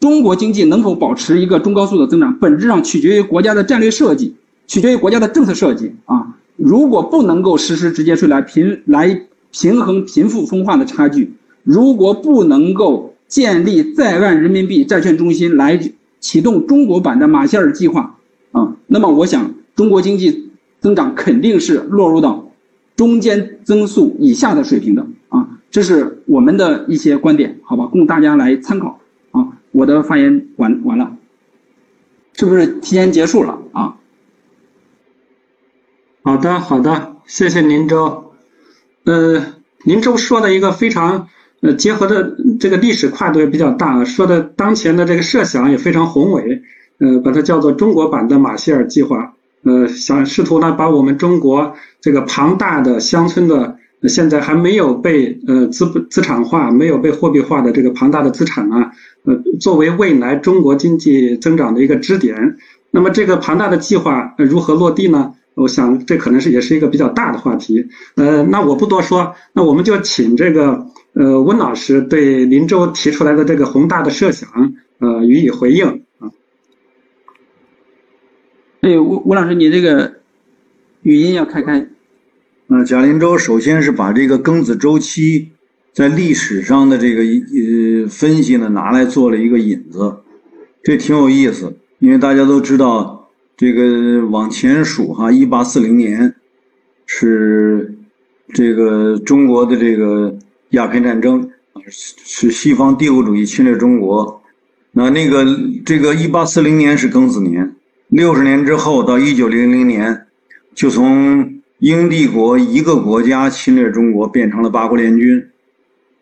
中国经济能否保持一个中高速的增长，本质上取决于国家的战略设计，取决于国家的政策设计啊。如果不能够实施直接税来平来平衡贫富分化的差距，如果不能够建立在岸人民币债券中心来启动中国版的马歇尔计划啊，那么我想中国经济增长肯定是落入到。中间增速以下的水平的啊，这是我们的一些观点，好吧，供大家来参考。我的发言完完了，是不是提前结束了啊？好的，好的，谢谢林周。呃，林周说的一个非常呃，结合的这个历史跨度也比较大，说的当前的这个设想也非常宏伟，呃，把它叫做中国版的马歇尔计划。呃，想试图呢把我们中国这个庞大的乡村的现在还没有被呃资资产化、没有被货币化的这个庞大的资产啊，呃，作为未来中国经济增长的一个支点。那么这个庞大的计划如何落地呢？我想这可能是也是一个比较大的话题。呃，那我不多说，那我们就请这个呃温老师对林州提出来的这个宏大的设想呃予以回应啊。哎，吴吴老师，你这个语音要开开。那贾林洲首先是把这个庚子周期在历史上的这个呃分析呢拿来做了一个引子，这挺有意思。因为大家都知道，这个往前数哈，一八四零年是这个中国的这个鸦片战争是西方帝国主义侵略中国。那那个这个一八四零年是庚子年。六十年之后，到一九零零年，就从英帝国一个国家侵略中国变成了八国联军。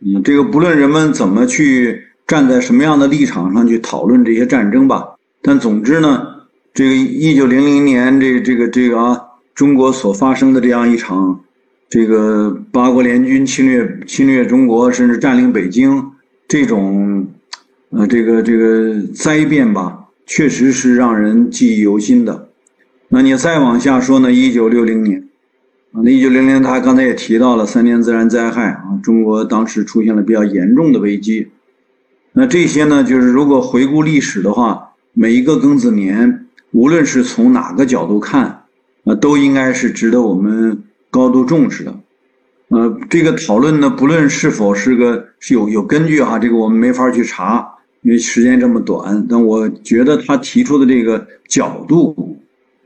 嗯，这个不论人们怎么去站在什么样的立场上去讨论这些战争吧，但总之呢，这个一九零零年这这个这个啊，中国所发生的这样一场这个八国联军侵略侵略中国，甚至占领北京这种呃这个这个灾变吧。确实是让人记忆犹新的。那你再往下说呢？一九六零年，啊，那一九零零他刚才也提到了三年自然灾害啊，中国当时出现了比较严重的危机。那这些呢，就是如果回顾历史的话，每一个庚子年，无论是从哪个角度看，啊，都应该是值得我们高度重视的。呃，这个讨论呢，不论是否是个是有有根据哈，这个我们没法去查。因为时间这么短，但我觉得他提出的这个角度，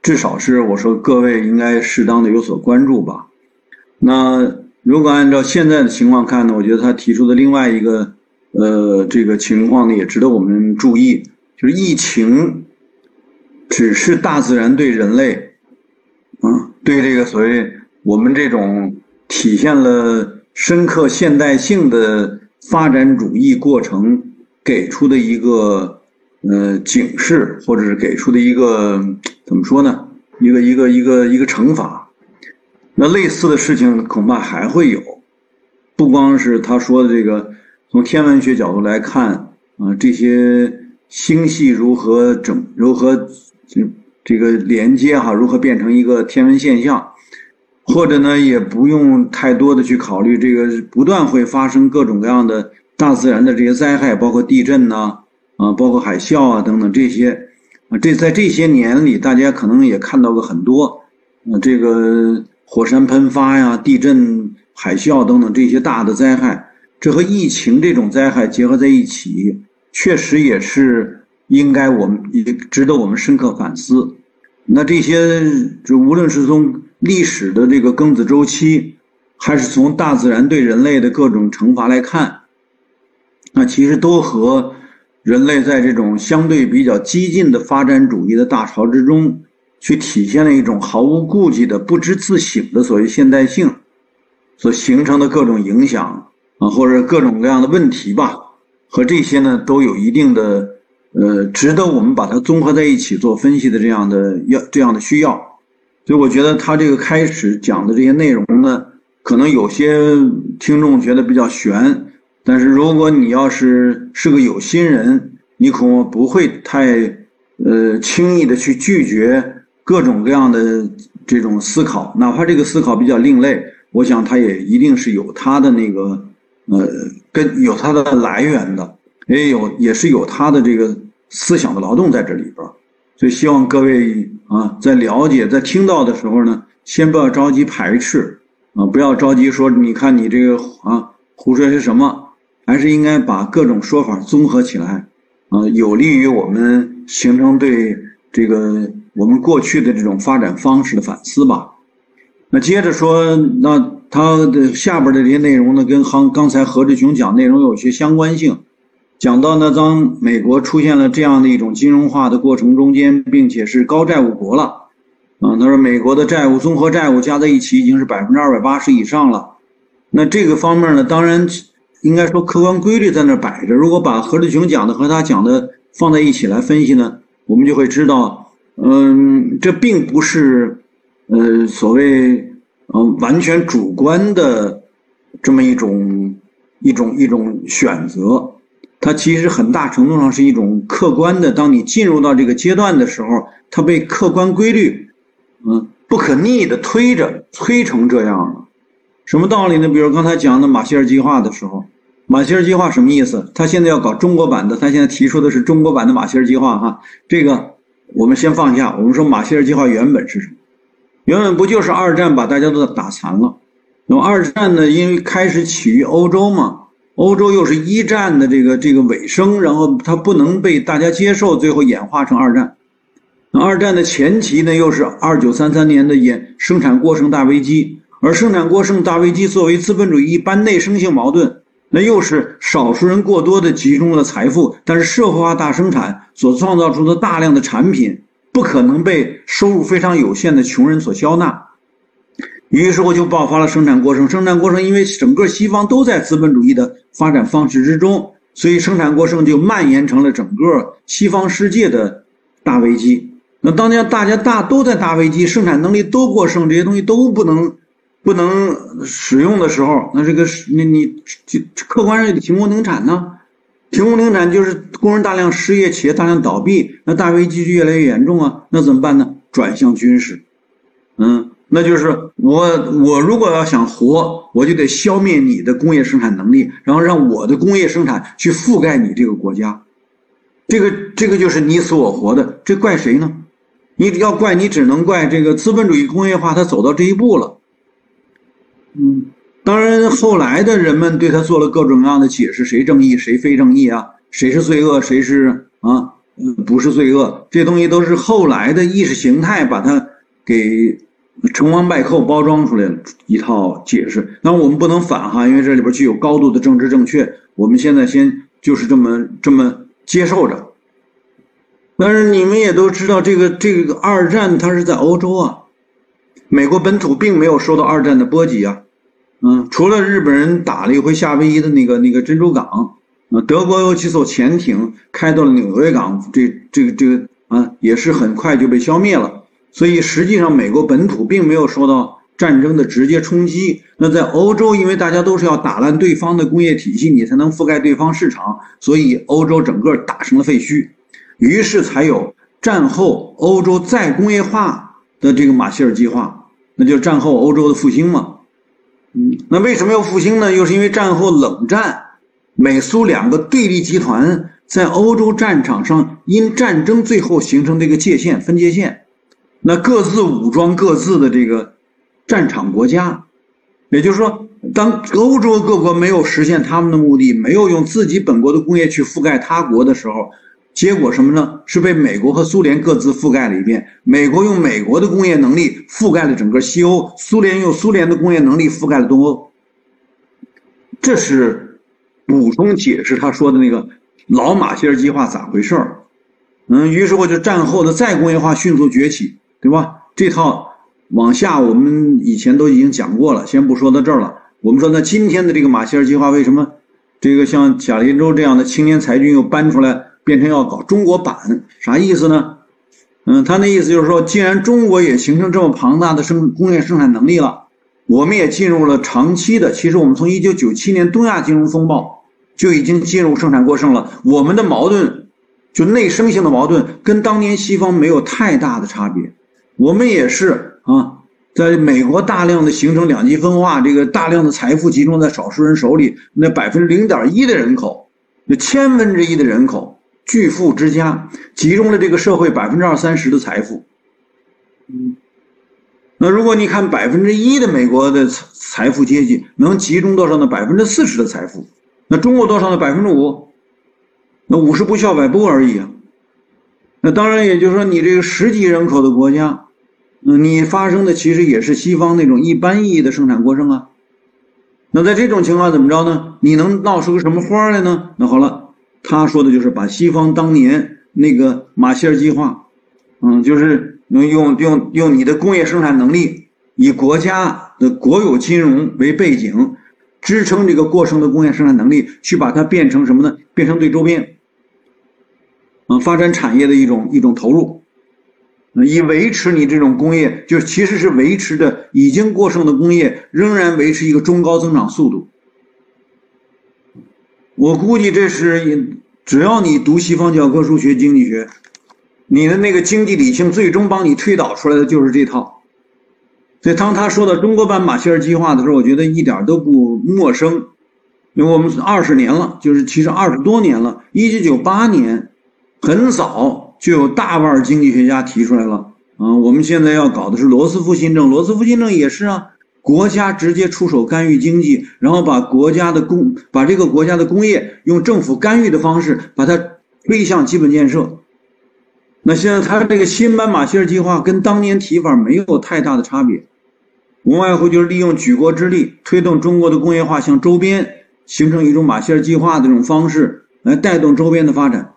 至少是我说各位应该适当的有所关注吧。那如果按照现在的情况看呢，我觉得他提出的另外一个呃这个情况呢，也值得我们注意，就是疫情只是大自然对人类，啊，对这个所谓我们这种体现了深刻现代性的发展主义过程。给出的一个呃警示，或者是给出的一个怎么说呢？一个一个一个一个惩罚。那类似的事情恐怕还会有，不光是他说的这个，从天文学角度来看啊，这些星系如何整，如何这这个连接哈，如何变成一个天文现象，或者呢，也不用太多的去考虑这个不断会发生各种各样的。大自然的这些灾害，包括地震呐，啊，包括海啸啊等等这些，这在这些年里，大家可能也看到过很多，啊，这个火山喷发呀、地震、海啸等等这些大的灾害，这和疫情这种灾害结合在一起，确实也是应该我们也值得我们深刻反思。那这些，就无论是从历史的这个庚子周期，还是从大自然对人类的各种惩罚来看。那其实都和人类在这种相对比较激进的发展主义的大潮之中，去体现了一种毫无顾忌的不知自省的所谓现代性，所形成的各种影响啊，或者各种各样的问题吧，和这些呢都有一定的呃值得我们把它综合在一起做分析的这样的要这样的需要。所以我觉得他这个开始讲的这些内容呢，可能有些听众觉得比较悬。但是如果你要是是个有心人，你恐怕不会太，呃，轻易的去拒绝各种各样的这种思考，哪怕这个思考比较另类，我想它也一定是有它的那个，呃，跟有它的来源的，也有也是有它的这个思想的劳动在这里边所以希望各位啊，在了解、在听到的时候呢，先不要着急排斥，啊，不要着急说，你看你这个啊，胡说些什么。还是应该把各种说法综合起来，啊，有利于我们形成对这个我们过去的这种发展方式的反思吧。那接着说，那他的下边的这些内容呢，跟刚刚才何志雄讲内容有些相关性。讲到呢，当美国出现了这样的一种金融化的过程中间，并且是高债务国了，啊，他说美国的债务综合债务加在一起已经是百分之二百八十以上了。那这个方面呢，当然。应该说，客观规律在那摆着。如果把何志雄讲的和他讲的放在一起来分析呢，我们就会知道，嗯，这并不是，呃，所谓，嗯，完全主观的这么一种一种一种选择。它其实很大程度上是一种客观的。当你进入到这个阶段的时候，它被客观规律，嗯，不可逆的推着推成这样了。什么道理呢？比如刚才讲的马歇尔计划的时候。马歇尔计划什么意思？他现在要搞中国版的，他现在提出的是中国版的马歇尔计划哈。这个我们先放下，我们说马歇尔计划原本是什么？原本不就是二战把大家都打残了？那么二战呢？因为开始起于欧洲嘛，欧洲又是一战的这个这个尾声，然后它不能被大家接受，最后演化成二战。那二战的前期呢，又是二九三三年的演生产过剩大危机，而生产过剩大危机作为资本主义一般内生性矛盾。那又是少数人过多的集中了财富，但是社会化大生产所创造出的大量的产品不可能被收入非常有限的穷人所消纳，于是乎就爆发了生产过剩。生产过剩，因为整个西方都在资本主义的发展方式之中，所以生产过剩就蔓延成了整个西方世界的大危机。那当年大家大都在大危机，生产能力都过剩，这些东西都不能。不能使用的时候，那这个是你你就客观上停工停产呢？停工停产就是工人大量失业，企业大量倒闭，那大危机就越来越严重啊！那怎么办呢？转向军事，嗯，那就是我我如果要想活，我就得消灭你的工业生产能力，然后让我的工业生产去覆盖你这个国家，这个这个就是你死我活的，这怪谁呢？你要怪你，只能怪这个资本主义工业化，它走到这一步了。嗯，当然，后来的人们对他做了各种各样的解释，谁正义谁非正义啊？谁是罪恶，谁是啊，不是罪恶，这东西都是后来的意识形态把它给成王败寇包装出来的一套解释。那我们不能反哈，因为这里边具有高度的政治正确。我们现在先就是这么这么接受着。但是你们也都知道，这个这个二战它是在欧洲啊，美国本土并没有受到二战的波及啊。嗯，除了日本人打了一回夏威夷的那个那个珍珠港，啊，德国有几艘潜艇开到了纽约港，这这个这个啊，也是很快就被消灭了。所以实际上美国本土并没有受到战争的直接冲击。那在欧洲，因为大家都是要打烂对方的工业体系，你才能覆盖对方市场，所以欧洲整个打成了废墟。于是才有战后欧洲再工业化的这个马歇尔计划，那就是战后欧洲的复兴嘛。嗯，那为什么要复兴呢？又是因为战后冷战，美苏两个对立集团在欧洲战场上因战争最后形成这个界限分界线，那各自武装各自的这个战场国家，也就是说，当欧洲各国没有实现他们的目的，没有用自己本国的工业去覆盖他国的时候。结果什么呢？是被美国和苏联各自覆盖了一遍。美国用美国的工业能力覆盖了整个西欧，苏联用苏联的工业能力覆盖了东欧。这是补充解释他说的那个老马歇尔计划咋回事儿。嗯，于是我就战后的再工业化迅速崛起，对吧？这套往下我们以前都已经讲过了，先不说到这儿了。我们说，那今天的这个马歇尔计划为什么这个像贾林州这样的青年才俊又搬出来？变成要搞中国版，啥意思呢？嗯，他那意思就是说，既然中国也形成这么庞大的生工业生产能力了，我们也进入了长期的。其实我们从一九九七年东亚金融风暴就已经进入生产过剩了。我们的矛盾，就内生性的矛盾，跟当年西方没有太大的差别。我们也是啊，在美国大量的形成两极分化，这个大量的财富集中在少数人手里，那百分之零点一的人口，那千分之一的人口。巨富之家集中了这个社会百分之二三十的财富，嗯，那如果你看百分之一的美国的财富阶级能集中多少呢？百分之四十的财富，那中国多少呢？百分之五，那五十步笑百步而已啊。那当然，也就是说，你这个十几人口的国家，嗯，你发生的其实也是西方那种一般意义的生产过剩啊。那在这种情况怎么着呢？你能闹出个什么花来呢？那好了。他说的就是把西方当年那个马歇尔计划，嗯，就是用用用用你的工业生产能力，以国家的国有金融为背景，支撑这个过剩的工业生产能力，去把它变成什么呢？变成对周边，嗯，发展产业的一种一种投入，以维持你这种工业，就其实是维持着已经过剩的工业仍然维持一个中高增长速度。我估计这是，只要你读西方教科书学经济学，你的那个经济理性最终帮你推导出来的就是这套。所以当他说到中国版马歇尔计划的时候，我觉得一点都不陌生，因为我们二十年了，就是其实二十多年了。一九九八年，很早就有大腕经济学家提出来了啊，我们现在要搞的是罗斯福新政，罗斯福新政也是啊。国家直接出手干预经济，然后把国家的工，把这个国家的工业用政府干预的方式把它推向基本建设。那现在他这个新版马歇尔计划跟当年提法没有太大的差别，无外乎就是利用举国之力推动中国的工业化向周边形成一种马歇尔计划的这种方式来带动周边的发展。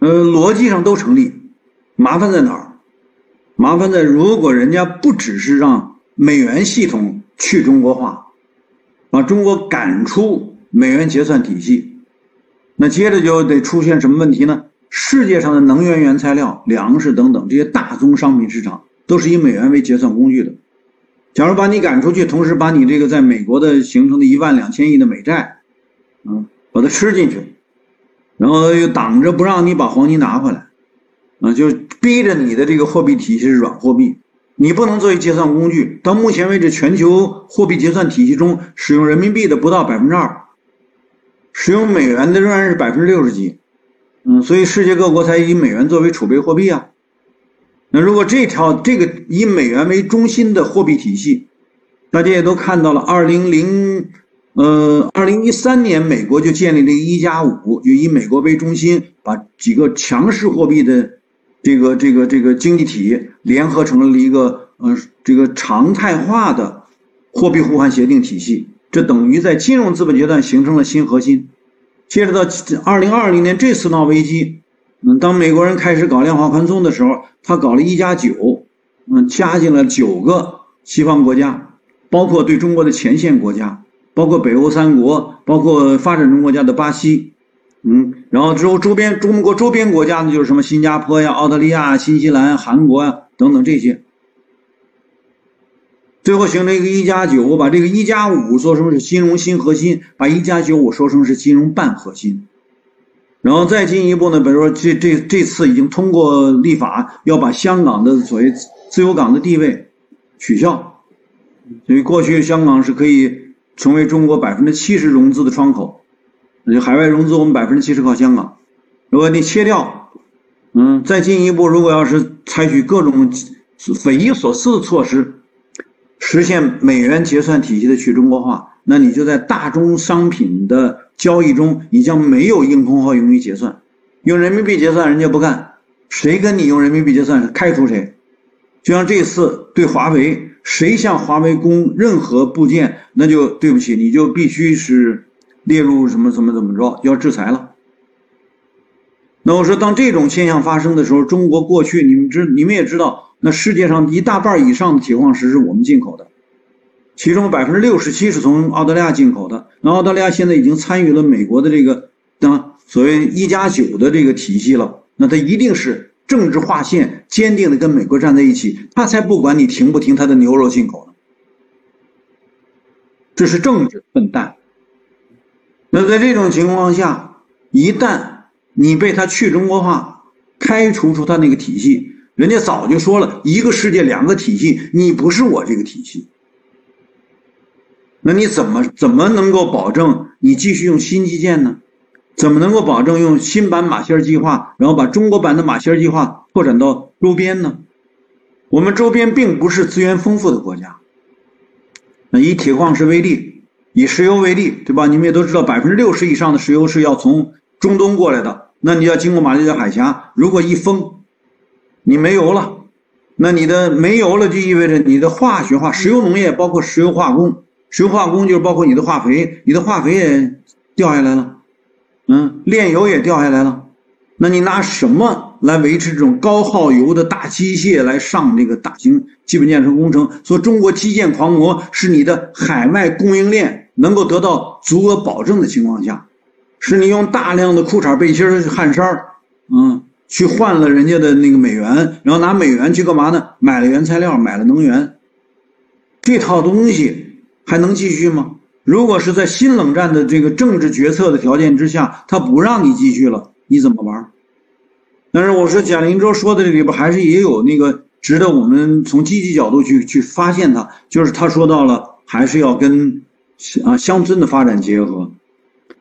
呃，逻辑上都成立，麻烦在哪儿？麻烦在，如果人家不只是让美元系统去中国化，把中国赶出美元结算体系，那接着就得出现什么问题呢？世界上的能源原材料、粮食等等这些大宗商品市场都是以美元为结算工具的。假如把你赶出去，同时把你这个在美国的形成的一万两千亿的美债，嗯，把它吃进去，然后又挡着不让你把黄金拿回来。啊，就逼着你的这个货币体系是软货币，你不能作为结算工具。到目前为止，全球货币结算体系中使用人民币的不到百分之二，使用美元的仍然是百分之六十几。嗯，所以世界各国才以美元作为储备货币啊。那如果这条这个以美元为中心的货币体系，大家也都看到了，二零零呃，二零一三年美国就建立了一加五，就以美国为中心，把几个强势货币的这个这个这个经济体联合成了一个呃这个常态化的货币互换协定体系，这等于在金融资本阶段形成了新核心。接着到二零二零年这次闹危机，嗯，当美国人开始搞量化宽松的时候，他搞了一加九，嗯，加进了九个西方国家，包括对中国的前线国家，包括北欧三国，包括发展中国家的巴西，嗯，然后之后周边中国周边国家呢，就是什么新加坡呀、澳大利亚、新西兰、韩国呀等等这些。最后形成一个一加九，我把这个一加五说成是金融新核心，把一加九我说成是金融半核心，然后再进一步呢，比如说这这这次已经通过立法，要把香港的所谓自由港的地位取消，所以过去香港是可以成为中国百分之七十融资的窗口，就海外融资我们百分之七十靠香港，如果你切掉，嗯，再进一步，如果要是采取各种匪夷所思的措施。实现美元结算体系的去中国化，那你就在大宗商品的交易中，你将没有硬通货用于结算，用人民币结算人家不干，谁跟你用人民币结算，开除谁。就像这次对华为，谁向华为供任何部件，那就对不起，你就必须是列入什么怎么怎么着，要制裁了。那我说，当这种现象发生的时候，中国过去你们知，你们也知道。那世界上一大半以上的铁矿石是我们进口的，其中百分之六十七是从澳大利亚进口的。那澳大利亚现在已经参与了美国的这个啊所谓一加九的这个体系了，那它一定是政治划线，坚定的跟美国站在一起，他才不管你停不停他的牛肉进口呢。这是政治，笨蛋。那在这种情况下，一旦你被他去中国化，开除出他那个体系。人家早就说了一个世界两个体系，你不是我这个体系，那你怎么怎么能够保证你继续用新基建呢？怎么能够保证用新版马歇尔计划，然后把中国版的马歇尔计划拓展到周边呢？我们周边并不是资源丰富的国家。那以铁矿石为例，以石油为例，对吧？你们也都知道，百分之六十以上的石油是要从中东过来的，那你要经过马六甲海峡，如果一封。你没油了，那你的没油了就意味着你的化学化石油农业包括石油化工，石油化工就是包括你的化肥，你的化肥也掉下来了，嗯，炼油也掉下来了，那你拿什么来维持这种高耗油的大机械来上这个大型基本建设工程？说中国基建狂魔是你的海外供应链能够得到足额保证的情况下，是你用大量的裤衩背心汗衫，嗯。去换了人家的那个美元，然后拿美元去干嘛呢？买了原材料，买了能源，这套东西还能继续吗？如果是在新冷战的这个政治决策的条件之下，他不让你继续了，你怎么玩？但是我说贾林洲说的这里边还是也有那个值得我们从积极角度去去发现它，就是他说到了还是要跟啊乡村的发展结合。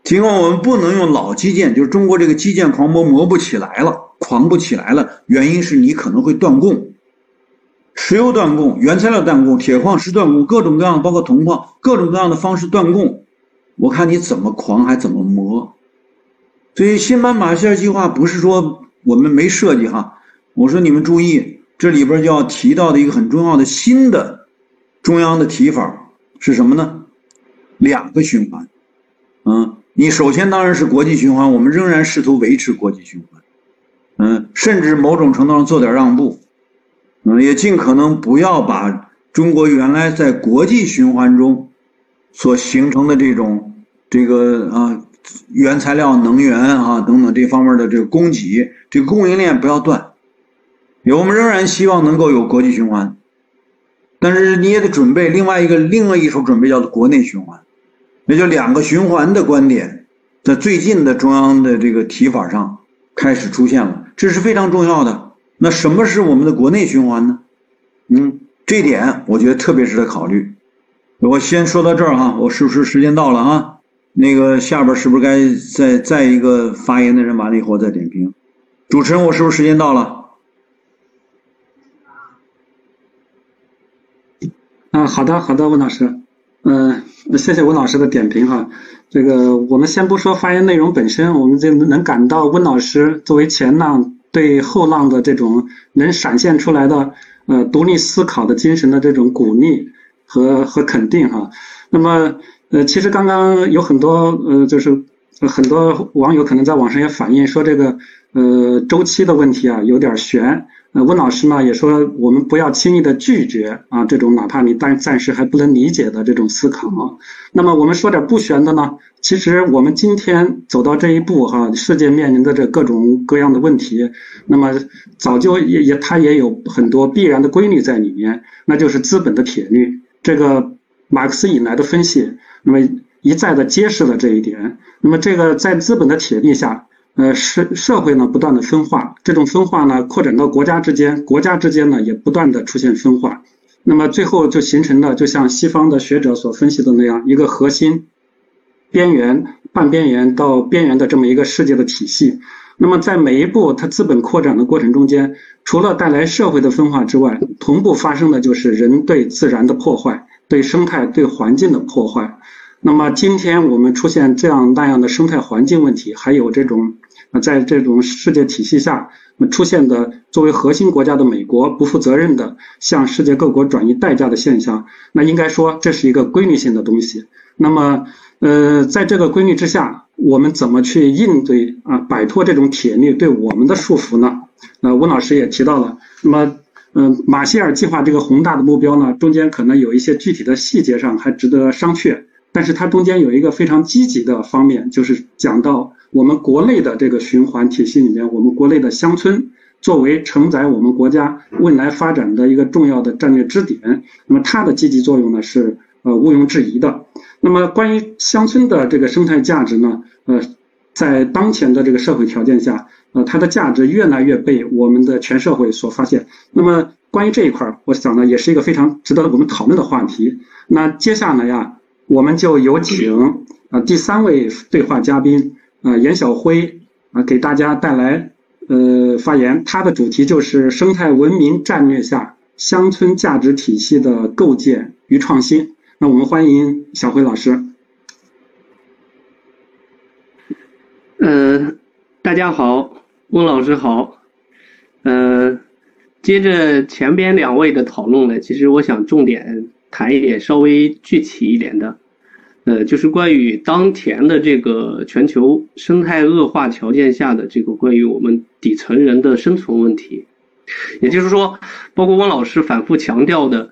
尽管我们不能用老基建，就是中国这个基建狂魔磨不起来了。狂不起来了，原因是你可能会断供，石油断供、原材料断供、铁矿石断供，各种各样的，包括铜矿，各种各样的方式断供。我看你怎么狂还怎么磨。所以新版马歇尔计划不是说我们没设计哈，我说你们注意，这里边就要提到的一个很重要的新的中央的提法是什么呢？两个循环。嗯，你首先当然是国际循环，我们仍然试图维持国际循环。嗯，甚至某种程度上做点让步，嗯，也尽可能不要把中国原来在国际循环中所形成的这种这个啊原材料、能源啊等等这方面的这个供给，这个供应链不要断。我们仍然希望能够有国际循环，但是你也得准备另外一个另外一手准备叫做国内循环，也就两个循环的观点，在最近的中央的这个提法上开始出现了。这是非常重要的。那什么是我们的国内循环呢？嗯，这点我觉得特别值得考虑。我先说到这儿哈，我是不是时间到了啊？那个下边是不是该再再一个发言的人完了以后再点评？主持人，我是不是时间到了？啊，好的，好的，温老师。嗯，那谢谢温老师的点评哈。这个我们先不说发言内容本身，我们就能感到温老师作为前浪对后浪的这种能闪现出来的呃独立思考的精神的这种鼓励和和肯定哈。那么呃，其实刚刚有很多呃，就是很多网友可能在网上也反映说这个呃周期的问题啊有点悬。呃，温老师呢也说，我们不要轻易的拒绝啊，这种哪怕你暂暂时还不能理解的这种思考啊。那么我们说点不悬的呢？其实我们今天走到这一步哈，世界面临的这各种各样的问题，那么早就也也它也有很多必然的规律在里面，那就是资本的铁律。这个马克思以来的分析，那么一再的揭示了这一点。那么这个在资本的铁律下。呃，社社会呢不断的分化，这种分化呢扩展到国家之间，国家之间呢也不断的出现分化，那么最后就形成了，就像西方的学者所分析的那样，一个核心、边缘、半边缘到边缘的这么一个世界的体系。那么在每一步它资本扩展的过程中间，除了带来社会的分化之外，同步发生的就是人对自然的破坏，对生态、对环境的破坏。那么今天我们出现这样那样的生态环境问题，还有这种。那在这种世界体系下，那出现的作为核心国家的美国不负责任的向世界各国转移代价的现象，那应该说这是一个规律性的东西。那么，呃，在这个规律之下，我们怎么去应对啊？摆脱这种铁律对我们的束缚呢？那，温老师也提到了，那么，嗯，马歇尔计划这个宏大的目标呢，中间可能有一些具体的细节上还值得商榷，但是它中间有一个非常积极的方面，就是讲到。我们国内的这个循环体系里面，我们国内的乡村作为承载我们国家未来发展的一个重要的战略支点，那么它的积极作用呢是呃毋庸置疑的。那么关于乡村的这个生态价值呢，呃，在当前的这个社会条件下，呃，它的价值越来越被我们的全社会所发现。那么关于这一块儿，我想呢也是一个非常值得我们讨论的话题。那接下来呀，我们就有请啊第三位对话嘉宾。啊，严晓辉啊，给大家带来呃发言，他的主题就是生态文明战略下乡村价值体系的构建与创新。那我们欢迎小辉老师。呃，大家好，翁老师好。呃，接着前边两位的讨论呢，其实我想重点谈一点稍微具体一点的。呃，就是关于当前的这个全球生态恶化条件下的这个关于我们底层人的生存问题，也就是说，包括汪老师反复强调的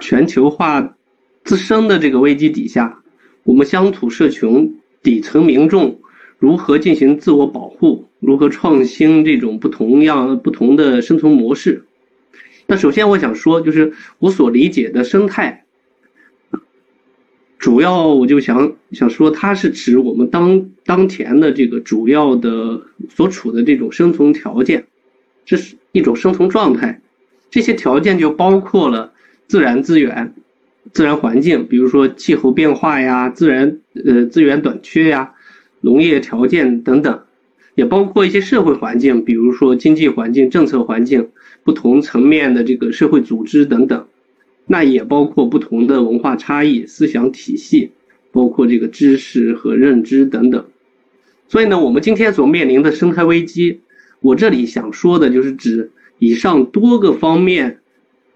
全球化自身的这个危机底下，我们乡土社群底层民众如何进行自我保护，如何创新这种不同样不同的生存模式。那首先我想说，就是我所理解的生态。主要我就想想说，它是指我们当当前的这个主要的所处的这种生存条件，这是一种生存状态。这些条件就包括了自然资源、自然环境，比如说气候变化呀、自然呃资源短缺呀、农业条件等等，也包括一些社会环境，比如说经济环境、政策环境、不同层面的这个社会组织等等。那也包括不同的文化差异、思想体系，包括这个知识和认知等等。所以呢，我们今天所面临的生态危机，我这里想说的就是指以上多个方面，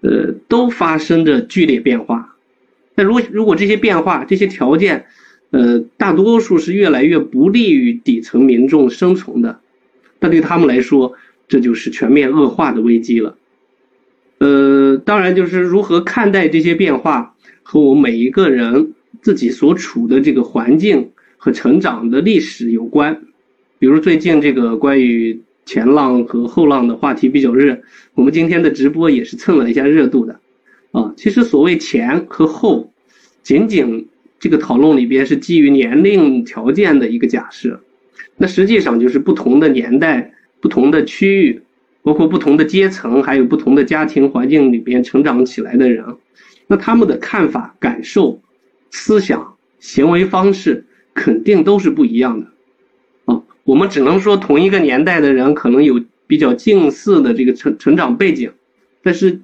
呃，都发生着剧烈变化。那如果如果这些变化、这些条件，呃，大多数是越来越不利于底层民众生存的，那对他们来说，这就是全面恶化的危机了。呃，当然就是如何看待这些变化，和我们每一个人自己所处的这个环境和成长的历史有关。比如最近这个关于前浪和后浪的话题比较热，我们今天的直播也是蹭了一下热度的。啊，其实所谓前和后，仅仅这个讨论里边是基于年龄条件的一个假设，那实际上就是不同的年代、不同的区域。包括不同的阶层，还有不同的家庭环境里边成长起来的人，那他们的看法、感受、思想、行为方式肯定都是不一样的。啊，我们只能说同一个年代的人可能有比较近似的这个成成长背景，但是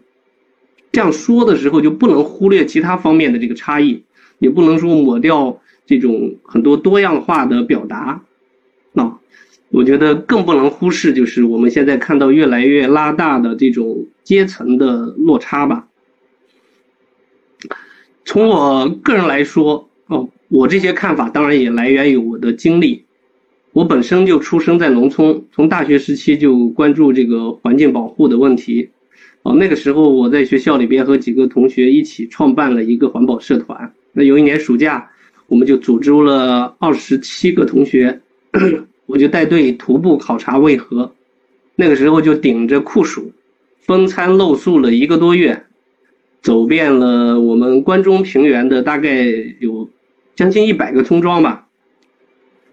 这样说的时候就不能忽略其他方面的这个差异。也不能说抹掉这种很多多样化的表达。那我觉得更不能忽视，就是我们现在看到越来越拉大的这种阶层的落差吧。从我个人来说，哦，我这些看法当然也来源于我的经历。我本身就出生在农村，从大学时期就关注这个环境保护的问题。哦，那个时候我在学校里边和几个同学一起创办了一个环保社团。那有一年暑假，我们就组织了二十七个同学，我就带队徒步考察渭河。那个时候就顶着酷暑，风餐露宿了一个多月，走遍了我们关中平原的大概有将近一百个村庄吧。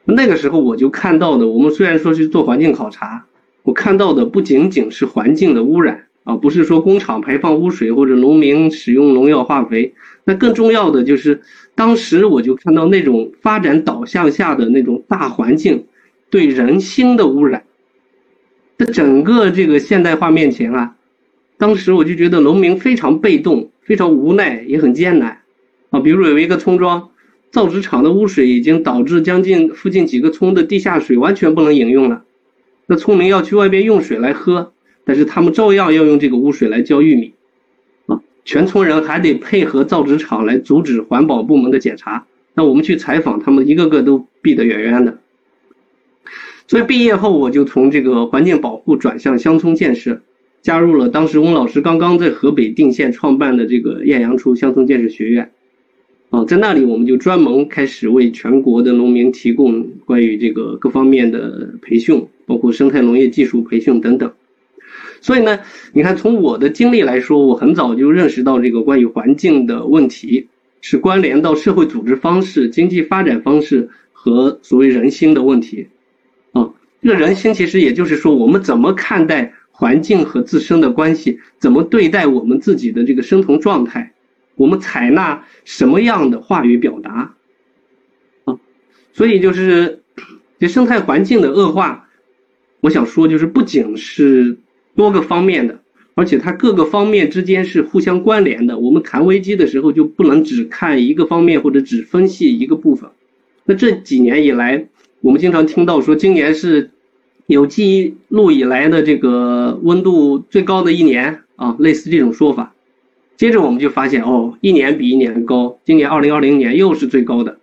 那个时候我就看到的，我们虽然说是做环境考察，我看到的不仅仅是环境的污染啊，不是说工厂排放污水或者农民使用农药化肥，那更重要的就是，当时我就看到那种发展导向下的那种大环境对人心的污染。在整个这个现代化面前啊，当时我就觉得农民非常被动，非常无奈，也很艰难啊。比如有一个村庄。造纸厂的污水已经导致将近附近几个村的地下水完全不能饮用了，那村民要去外边用水来喝，但是他们照样要用这个污水来浇玉米，啊，全村人还得配合造纸厂来阻止环保部门的检查。那我们去采访，他们一个个都避得远远的。所以毕业后，我就从这个环境保护转向乡村建设，加入了当时翁老师刚刚在河北定县创办的这个艳阳初乡村建设学院。啊，在那里我们就专门开始为全国的农民提供关于这个各方面的培训，包括生态农业技术培训等等。所以呢，你看从我的经历来说，我很早就认识到这个关于环境的问题是关联到社会组织方式、经济发展方式和所谓人心的问题。这个人心其实也就是说，我们怎么看待环境和自身的关系，怎么对待我们自己的这个生存状态。我们采纳什么样的话语表达啊？所以就是这生态环境的恶化，我想说就是不仅是多个方面的，而且它各个方面之间是互相关联的。我们谈危机的时候就不能只看一个方面或者只分析一个部分。那这几年以来，我们经常听到说今年是有记录以来的这个温度最高的一年啊，类似这种说法。接着我们就发现，哦，一年比一年高。今年二零二零年又是最高的。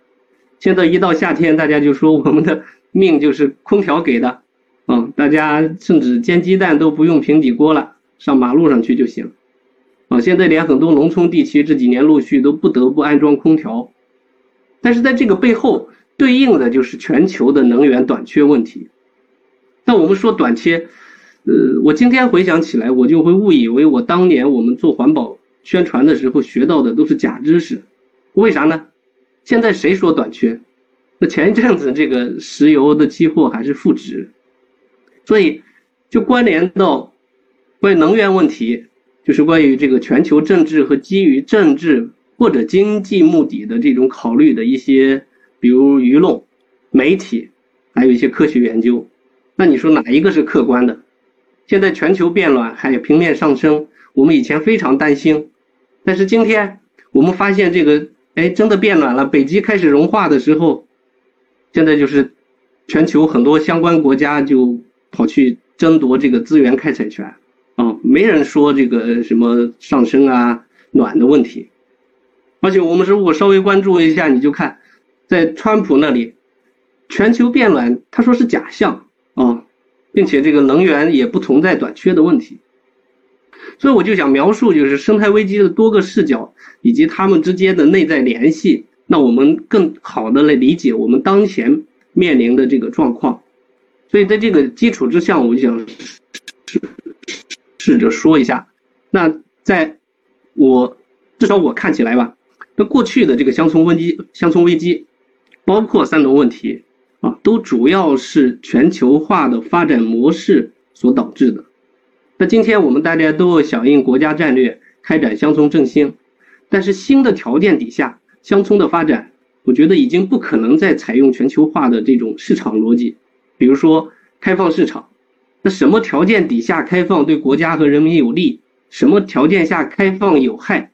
现在一到夏天，大家就说我们的命就是空调给的，嗯，大家甚至煎鸡蛋都不用平底锅了，上马路上去就行。啊，现在连很多农村地区这几年陆续都不得不安装空调。但是在这个背后，对应的就是全球的能源短缺问题。那我们说短缺，呃，我今天回想起来，我就会误以为我当年我们做环保。宣传的时候学到的都是假知识，为啥呢？现在谁说短缺？那前一阵子这个石油的期货还是负值，所以就关联到关于能源问题，就是关于这个全球政治和基于政治或者经济目的的这种考虑的一些，比如舆论、媒体，还有一些科学研究。那你说哪一个是客观的？现在全球变暖，还有平面上升，我们以前非常担心。但是今天我们发现这个，哎，真的变暖了，北极开始融化的时候，现在就是全球很多相关国家就跑去争夺这个资源开采权，啊，没人说这个什么上升啊暖的问题，而且我们如果稍微关注一下，你就看，在川普那里，全球变暖他说是假象啊，并且这个能源也不存在短缺的问题。所以我就想描述，就是生态危机的多个视角以及它们之间的内在联系，那我们更好的来理解我们当前面临的这个状况。所以在这个基础之上，我想试着说一下。那在我至少我看起来吧，那过去的这个乡村危机、乡村危机，包括三农问题啊，都主要是全球化的发展模式所导致的。那今天我们大家都要响应国家战略，开展乡村振兴，但是新的条件底下，乡村的发展，我觉得已经不可能再采用全球化的这种市场逻辑，比如说开放市场，那什么条件底下开放对国家和人民有利，什么条件下开放有害，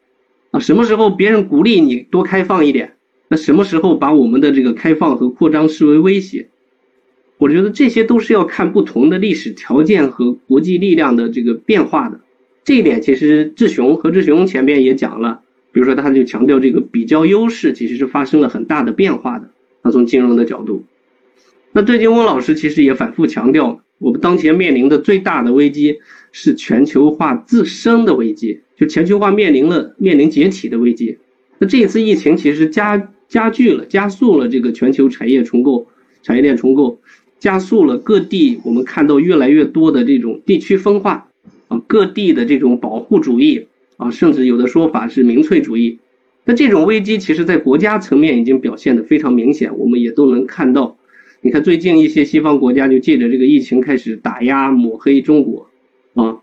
啊，什么时候别人鼓励你多开放一点，那什么时候把我们的这个开放和扩张视为威胁？我觉得这些都是要看不同的历史条件和国际力量的这个变化的。这一点其实志雄何志雄前面也讲了，比如说他就强调这个比较优势其实是发生了很大的变化的。他从金融的角度，那最近翁老师其实也反复强调，我们当前面临的最大的危机是全球化自身的危机，就全球化面临了面临解体的危机。那这一次疫情其实加加剧了、加速了这个全球产业重构、产业链重构，加速了各地我们看到越来越多的这种地区分化。啊各地的这种保护主义啊，甚至有的说法是民粹主义。那这种危机，其实在国家层面已经表现的非常明显，我们也都能看到。你看，最近一些西方国家就借着这个疫情开始打压、抹黑中国啊。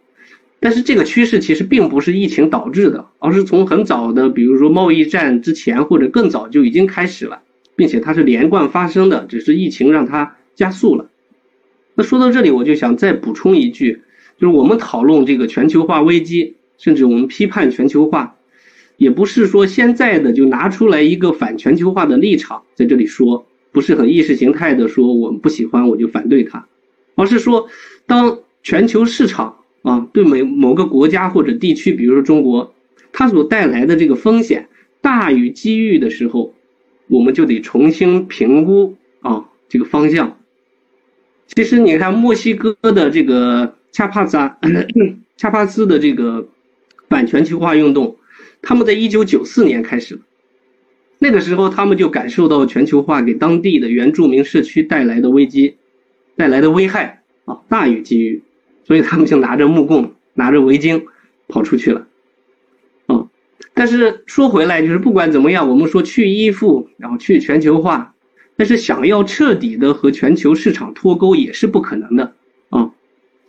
但是这个趋势其实并不是疫情导致的，而是从很早的，比如说贸易战之前或者更早就已经开始了，并且它是连贯发生的，只是疫情让它加速了。那说到这里，我就想再补充一句。就是我们讨论这个全球化危机，甚至我们批判全球化，也不是说现在的就拿出来一个反全球化的立场在这里说，不是很意识形态的说我们不喜欢我就反对它，而是说当全球市场啊对某某个国家或者地区，比如说中国，它所带来的这个风险大于机遇的时候，我们就得重新评估啊这个方向。其实你看墨西哥的这个。恰帕斯，啊恰帕斯的这个反全球化运动，他们在一九九四年开始了。那个时候，他们就感受到全球化给当地的原住民社区带来的危机，带来的危害啊大于机遇，所以他们就拿着木棍，拿着围巾跑出去了。啊，但是说回来，就是不管怎么样，我们说去依附，然后去全球化，但是想要彻底的和全球市场脱钩也是不可能的。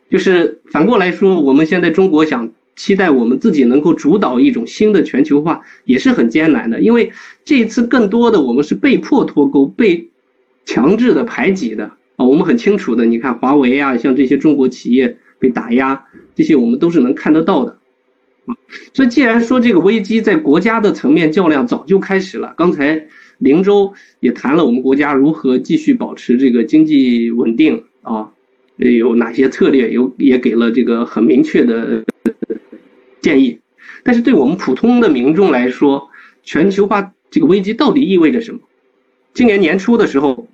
就是反过来说，我们现在中国想期待我们自己能够主导一种新的全球化，也是很艰难的。因为这一次更多的我们是被迫脱钩、被强制的排挤的啊。我们很清楚的，你看华为啊，像这些中国企业被打压，这些我们都是能看得到的啊。所以既然说这个危机在国家的层面较量早就开始了，刚才林州也谈了我们国家如何继续保持这个经济稳定啊。有哪些策略？有也给了这个很明确的建议，但是对我们普通的民众来说，全球化这个危机到底意味着什么？今年年初的时候，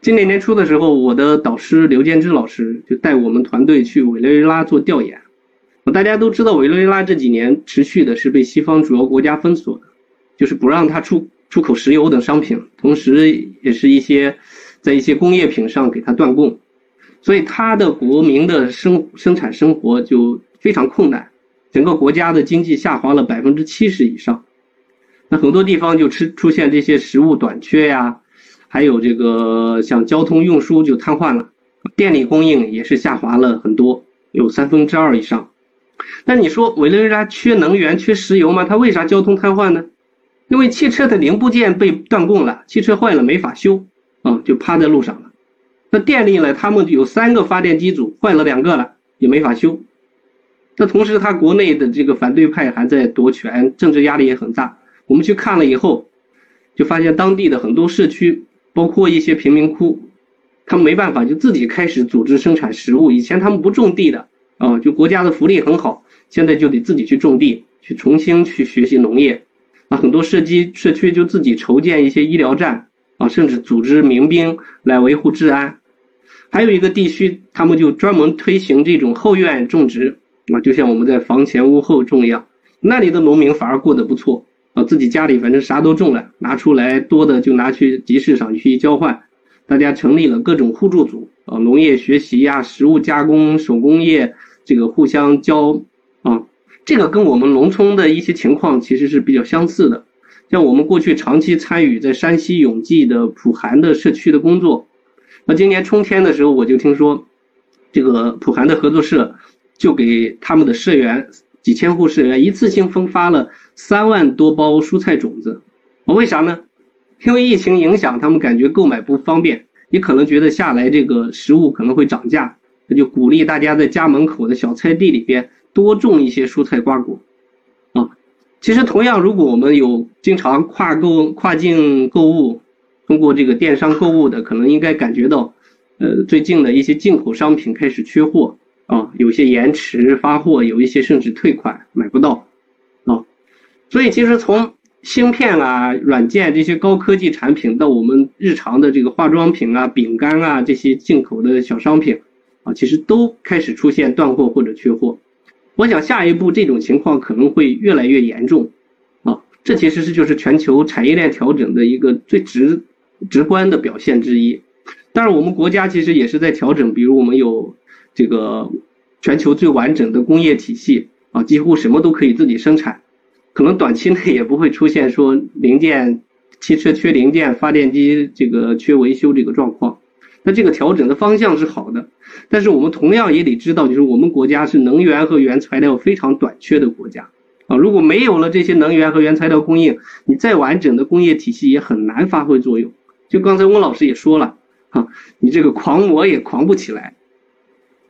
今年年初的时候，我的导师刘建之老师就带我们团队去委内瑞拉做调研。大家都知道，委内瑞拉这几年持续的是被西方主要国家封锁的，就是不让它出出口石油等商品，同时也是一些。在一些工业品上给他断供，所以他的国民的生生产生活就非常困难，整个国家的经济下滑了百分之七十以上，那很多地方就吃出现这些食物短缺呀，还有这个像交通运输就瘫痪了，电力供应也是下滑了很多，有三分之二以上。那你说委内瑞拉缺能源、缺石油吗？它为啥交通瘫痪呢？因为汽车的零部件被断供了，汽车坏了没法修。啊，就趴在路上了。那电力呢？他们有三个发电机组坏了两个了，也没法修。那同时，他国内的这个反对派还在夺权，政治压力也很大。我们去看了以后，就发现当地的很多社区，包括一些贫民窟，他们没办法，就自己开始组织生产食物。以前他们不种地的啊，就国家的福利很好，现在就得自己去种地，去重新去学习农业。啊，很多社区社区就自己筹建一些医疗站。啊，甚至组织民兵来维护治安，还有一个地区，他们就专门推行这种后院种植，啊，就像我们在房前屋后种一样，那里的农民反而过得不错，啊，自己家里反正啥都种了，拿出来多的就拿去集市上去交换，大家成立了各种互助组，啊，农业学习呀，食物加工、手工业，这个互相教，啊，这个跟我们农村的一些情况其实是比较相似的。像我们过去长期参与在山西永济的普韩的社区的工作，那今年春天的时候，我就听说，这个普韩的合作社就给他们的社员几千户社员一次性分发了三万多包蔬菜种子。我为啥呢？因为疫情影响，他们感觉购买不方便，也可能觉得下来这个食物可能会涨价，那就鼓励大家在家门口的小菜地里边多种一些蔬菜瓜果。啊其实同样，如果我们有经常跨购、跨境购物，通过这个电商购物的，可能应该感觉到，呃，最近的一些进口商品开始缺货啊，有些延迟发货，有一些甚至退款买不到啊。所以其实从芯片啊、软件这些高科技产品到我们日常的这个化妆品啊、饼干啊这些进口的小商品啊，其实都开始出现断货或者缺货。我想下一步这种情况可能会越来越严重，啊，这其实是就是全球产业链调整的一个最直直观的表现之一。当然，我们国家其实也是在调整，比如我们有这个全球最完整的工业体系啊，几乎什么都可以自己生产，可能短期内也不会出现说零件、汽车缺零件、发电机这个缺维修这个状况。那这个调整的方向是好的。但是我们同样也得知道，就是我们国家是能源和原材料非常短缺的国家啊。如果没有了这些能源和原材料供应，你再完整的工业体系也很难发挥作用。就刚才翁老师也说了，哈，你这个狂魔也狂不起来。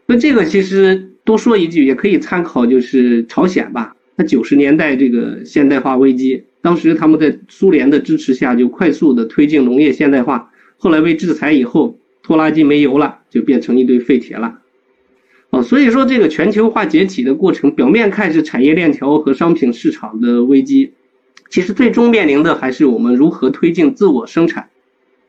那这个其实多说一句，也可以参考，就是朝鲜吧。它九十年代这个现代化危机，当时他们在苏联的支持下就快速的推进农业现代化，后来被制裁以后。拖拉机没油了，就变成一堆废铁了，哦，所以说这个全球化解体的过程，表面看是产业链条和商品市场的危机，其实最终面临的还是我们如何推进自我生产，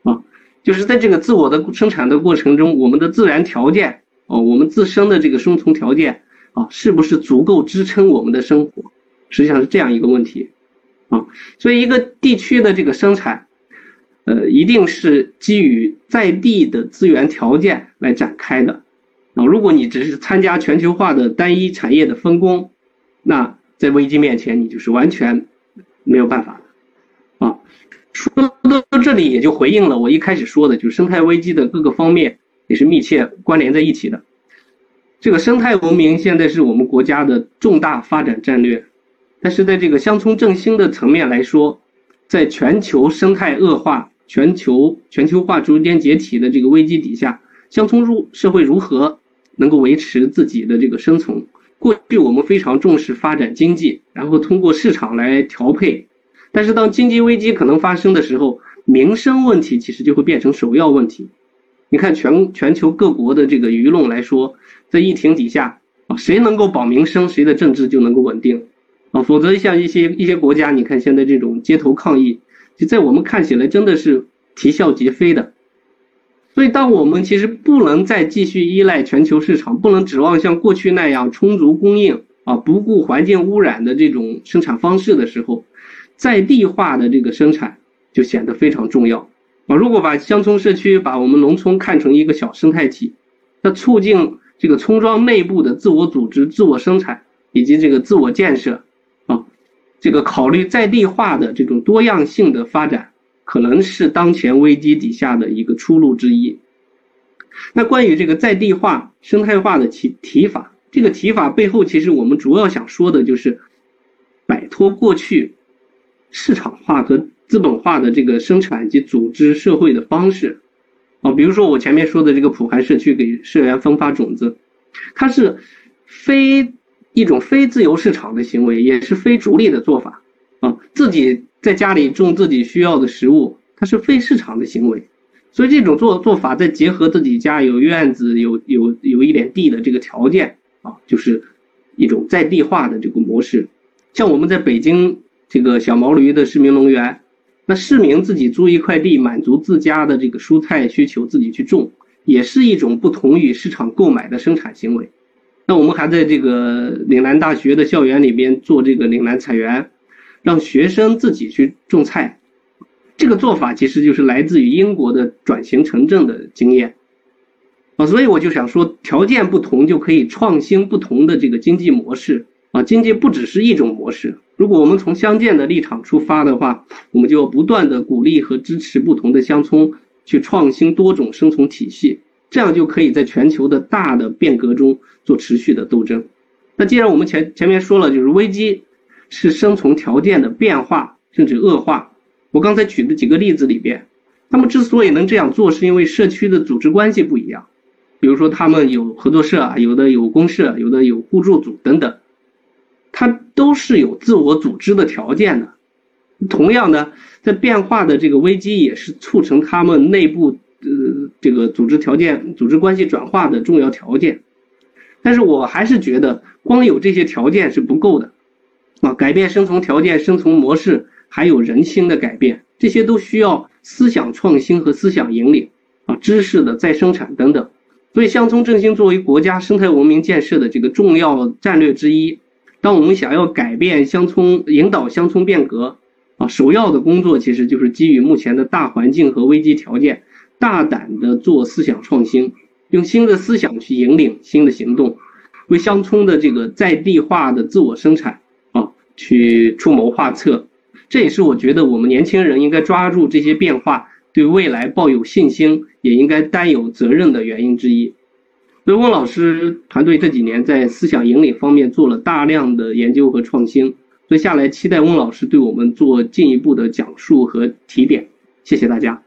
啊，就是在这个自我的生产的过程中，我们的自然条件，哦，我们自身的这个生存条件，啊，是不是足够支撑我们的生活？实际上是这样一个问题，啊，所以一个地区的这个生产。呃，一定是基于在地的资源条件来展开的，啊，如果你只是参加全球化的单一产业的分工，那在危机面前你就是完全没有办法的，啊，说到这里也就回应了我一开始说的，就是生态危机的各个方面也是密切关联在一起的。这个生态文明现在是我们国家的重大发展战略，但是在这个乡村振兴的层面来说，在全球生态恶化。全球全球化逐渐解体的这个危机底下，乡村入社会如何能够维持自己的这个生存？过去我们非常重视发展经济，然后通过市场来调配，但是当经济危机可能发生的时候，民生问题其实就会变成首要问题。你看全全球各国的这个舆论来说，在疫情底下啊，谁能够保民生，谁的政治就能够稳定啊，否则像一些一些国家，你看现在这种街头抗议。就在我们看起来真的是啼笑皆非的，所以当我们其实不能再继续依赖全球市场，不能指望像过去那样充足供应啊，不顾环境污染的这种生产方式的时候，在地化的这个生产就显得非常重要啊。如果把乡村社区、把我们农村看成一个小生态体，那促进这个村庄内部的自我组织、自我生产以及这个自我建设。啊这个考虑在地化的这种多样性的发展，可能是当前危机底下的一个出路之一。那关于这个在地化、生态化的提提法，这个提法背后，其实我们主要想说的就是摆脱过去市场化和资本化的这个生产及组织社会的方式。啊，比如说我前面说的这个普寒社区给社员分发种子，它是非。一种非自由市场的行为，也是非逐利的做法啊！自己在家里种自己需要的食物，它是非市场的行为。所以这种做做法，再结合自己家有院子、有有有一点地的这个条件啊，就是一种在地化的这个模式。像我们在北京这个小毛驴的市民农园，那市民自己租一块地，满足自家的这个蔬菜需求，自己去种，也是一种不同于市场购买的生产行为。那我们还在这个岭南大学的校园里边做这个岭南菜园，让学生自己去种菜，这个做法其实就是来自于英国的转型城镇的经验，啊，所以我就想说，条件不同就可以创新不同的这个经济模式啊，经济不只是一种模式。如果我们从相见的立场出发的话，我们就要不断的鼓励和支持不同的乡村去创新多种生存体系。这样就可以在全球的大的变革中做持续的斗争。那既然我们前前面说了，就是危机是生存条件的变化甚至恶化。我刚才举的几个例子里边，他们之所以能这样做，是因为社区的组织关系不一样。比如说，他们有合作社啊，有的有公社，有的有互助组等等，都是有自我组织的条件的。同样的，在变化的这个危机也是促成他们内部呃这个组织条件、组织关系转化的重要条件。但是我还是觉得，光有这些条件是不够的，啊，改变生存条件、生存模式，还有人心的改变，这些都需要思想创新和思想引领，啊，知识的再生产等等。所以，乡村振兴作为国家生态文明建设的这个重要战略之一，当我们想要改变乡村、引导乡村变革，啊，首要的工作其实就是基于目前的大环境和危机条件，大胆的做思想创新。用新的思想去引领新的行动，为乡村的这个在地化的自我生产啊，去出谋划策。这也是我觉得我们年轻人应该抓住这些变化，对未来抱有信心，也应该担有责任的原因之一。所以，翁老师团队这几年在思想引领方面做了大量的研究和创新，所以下来期待翁老师对我们做进一步的讲述和提点。谢谢大家。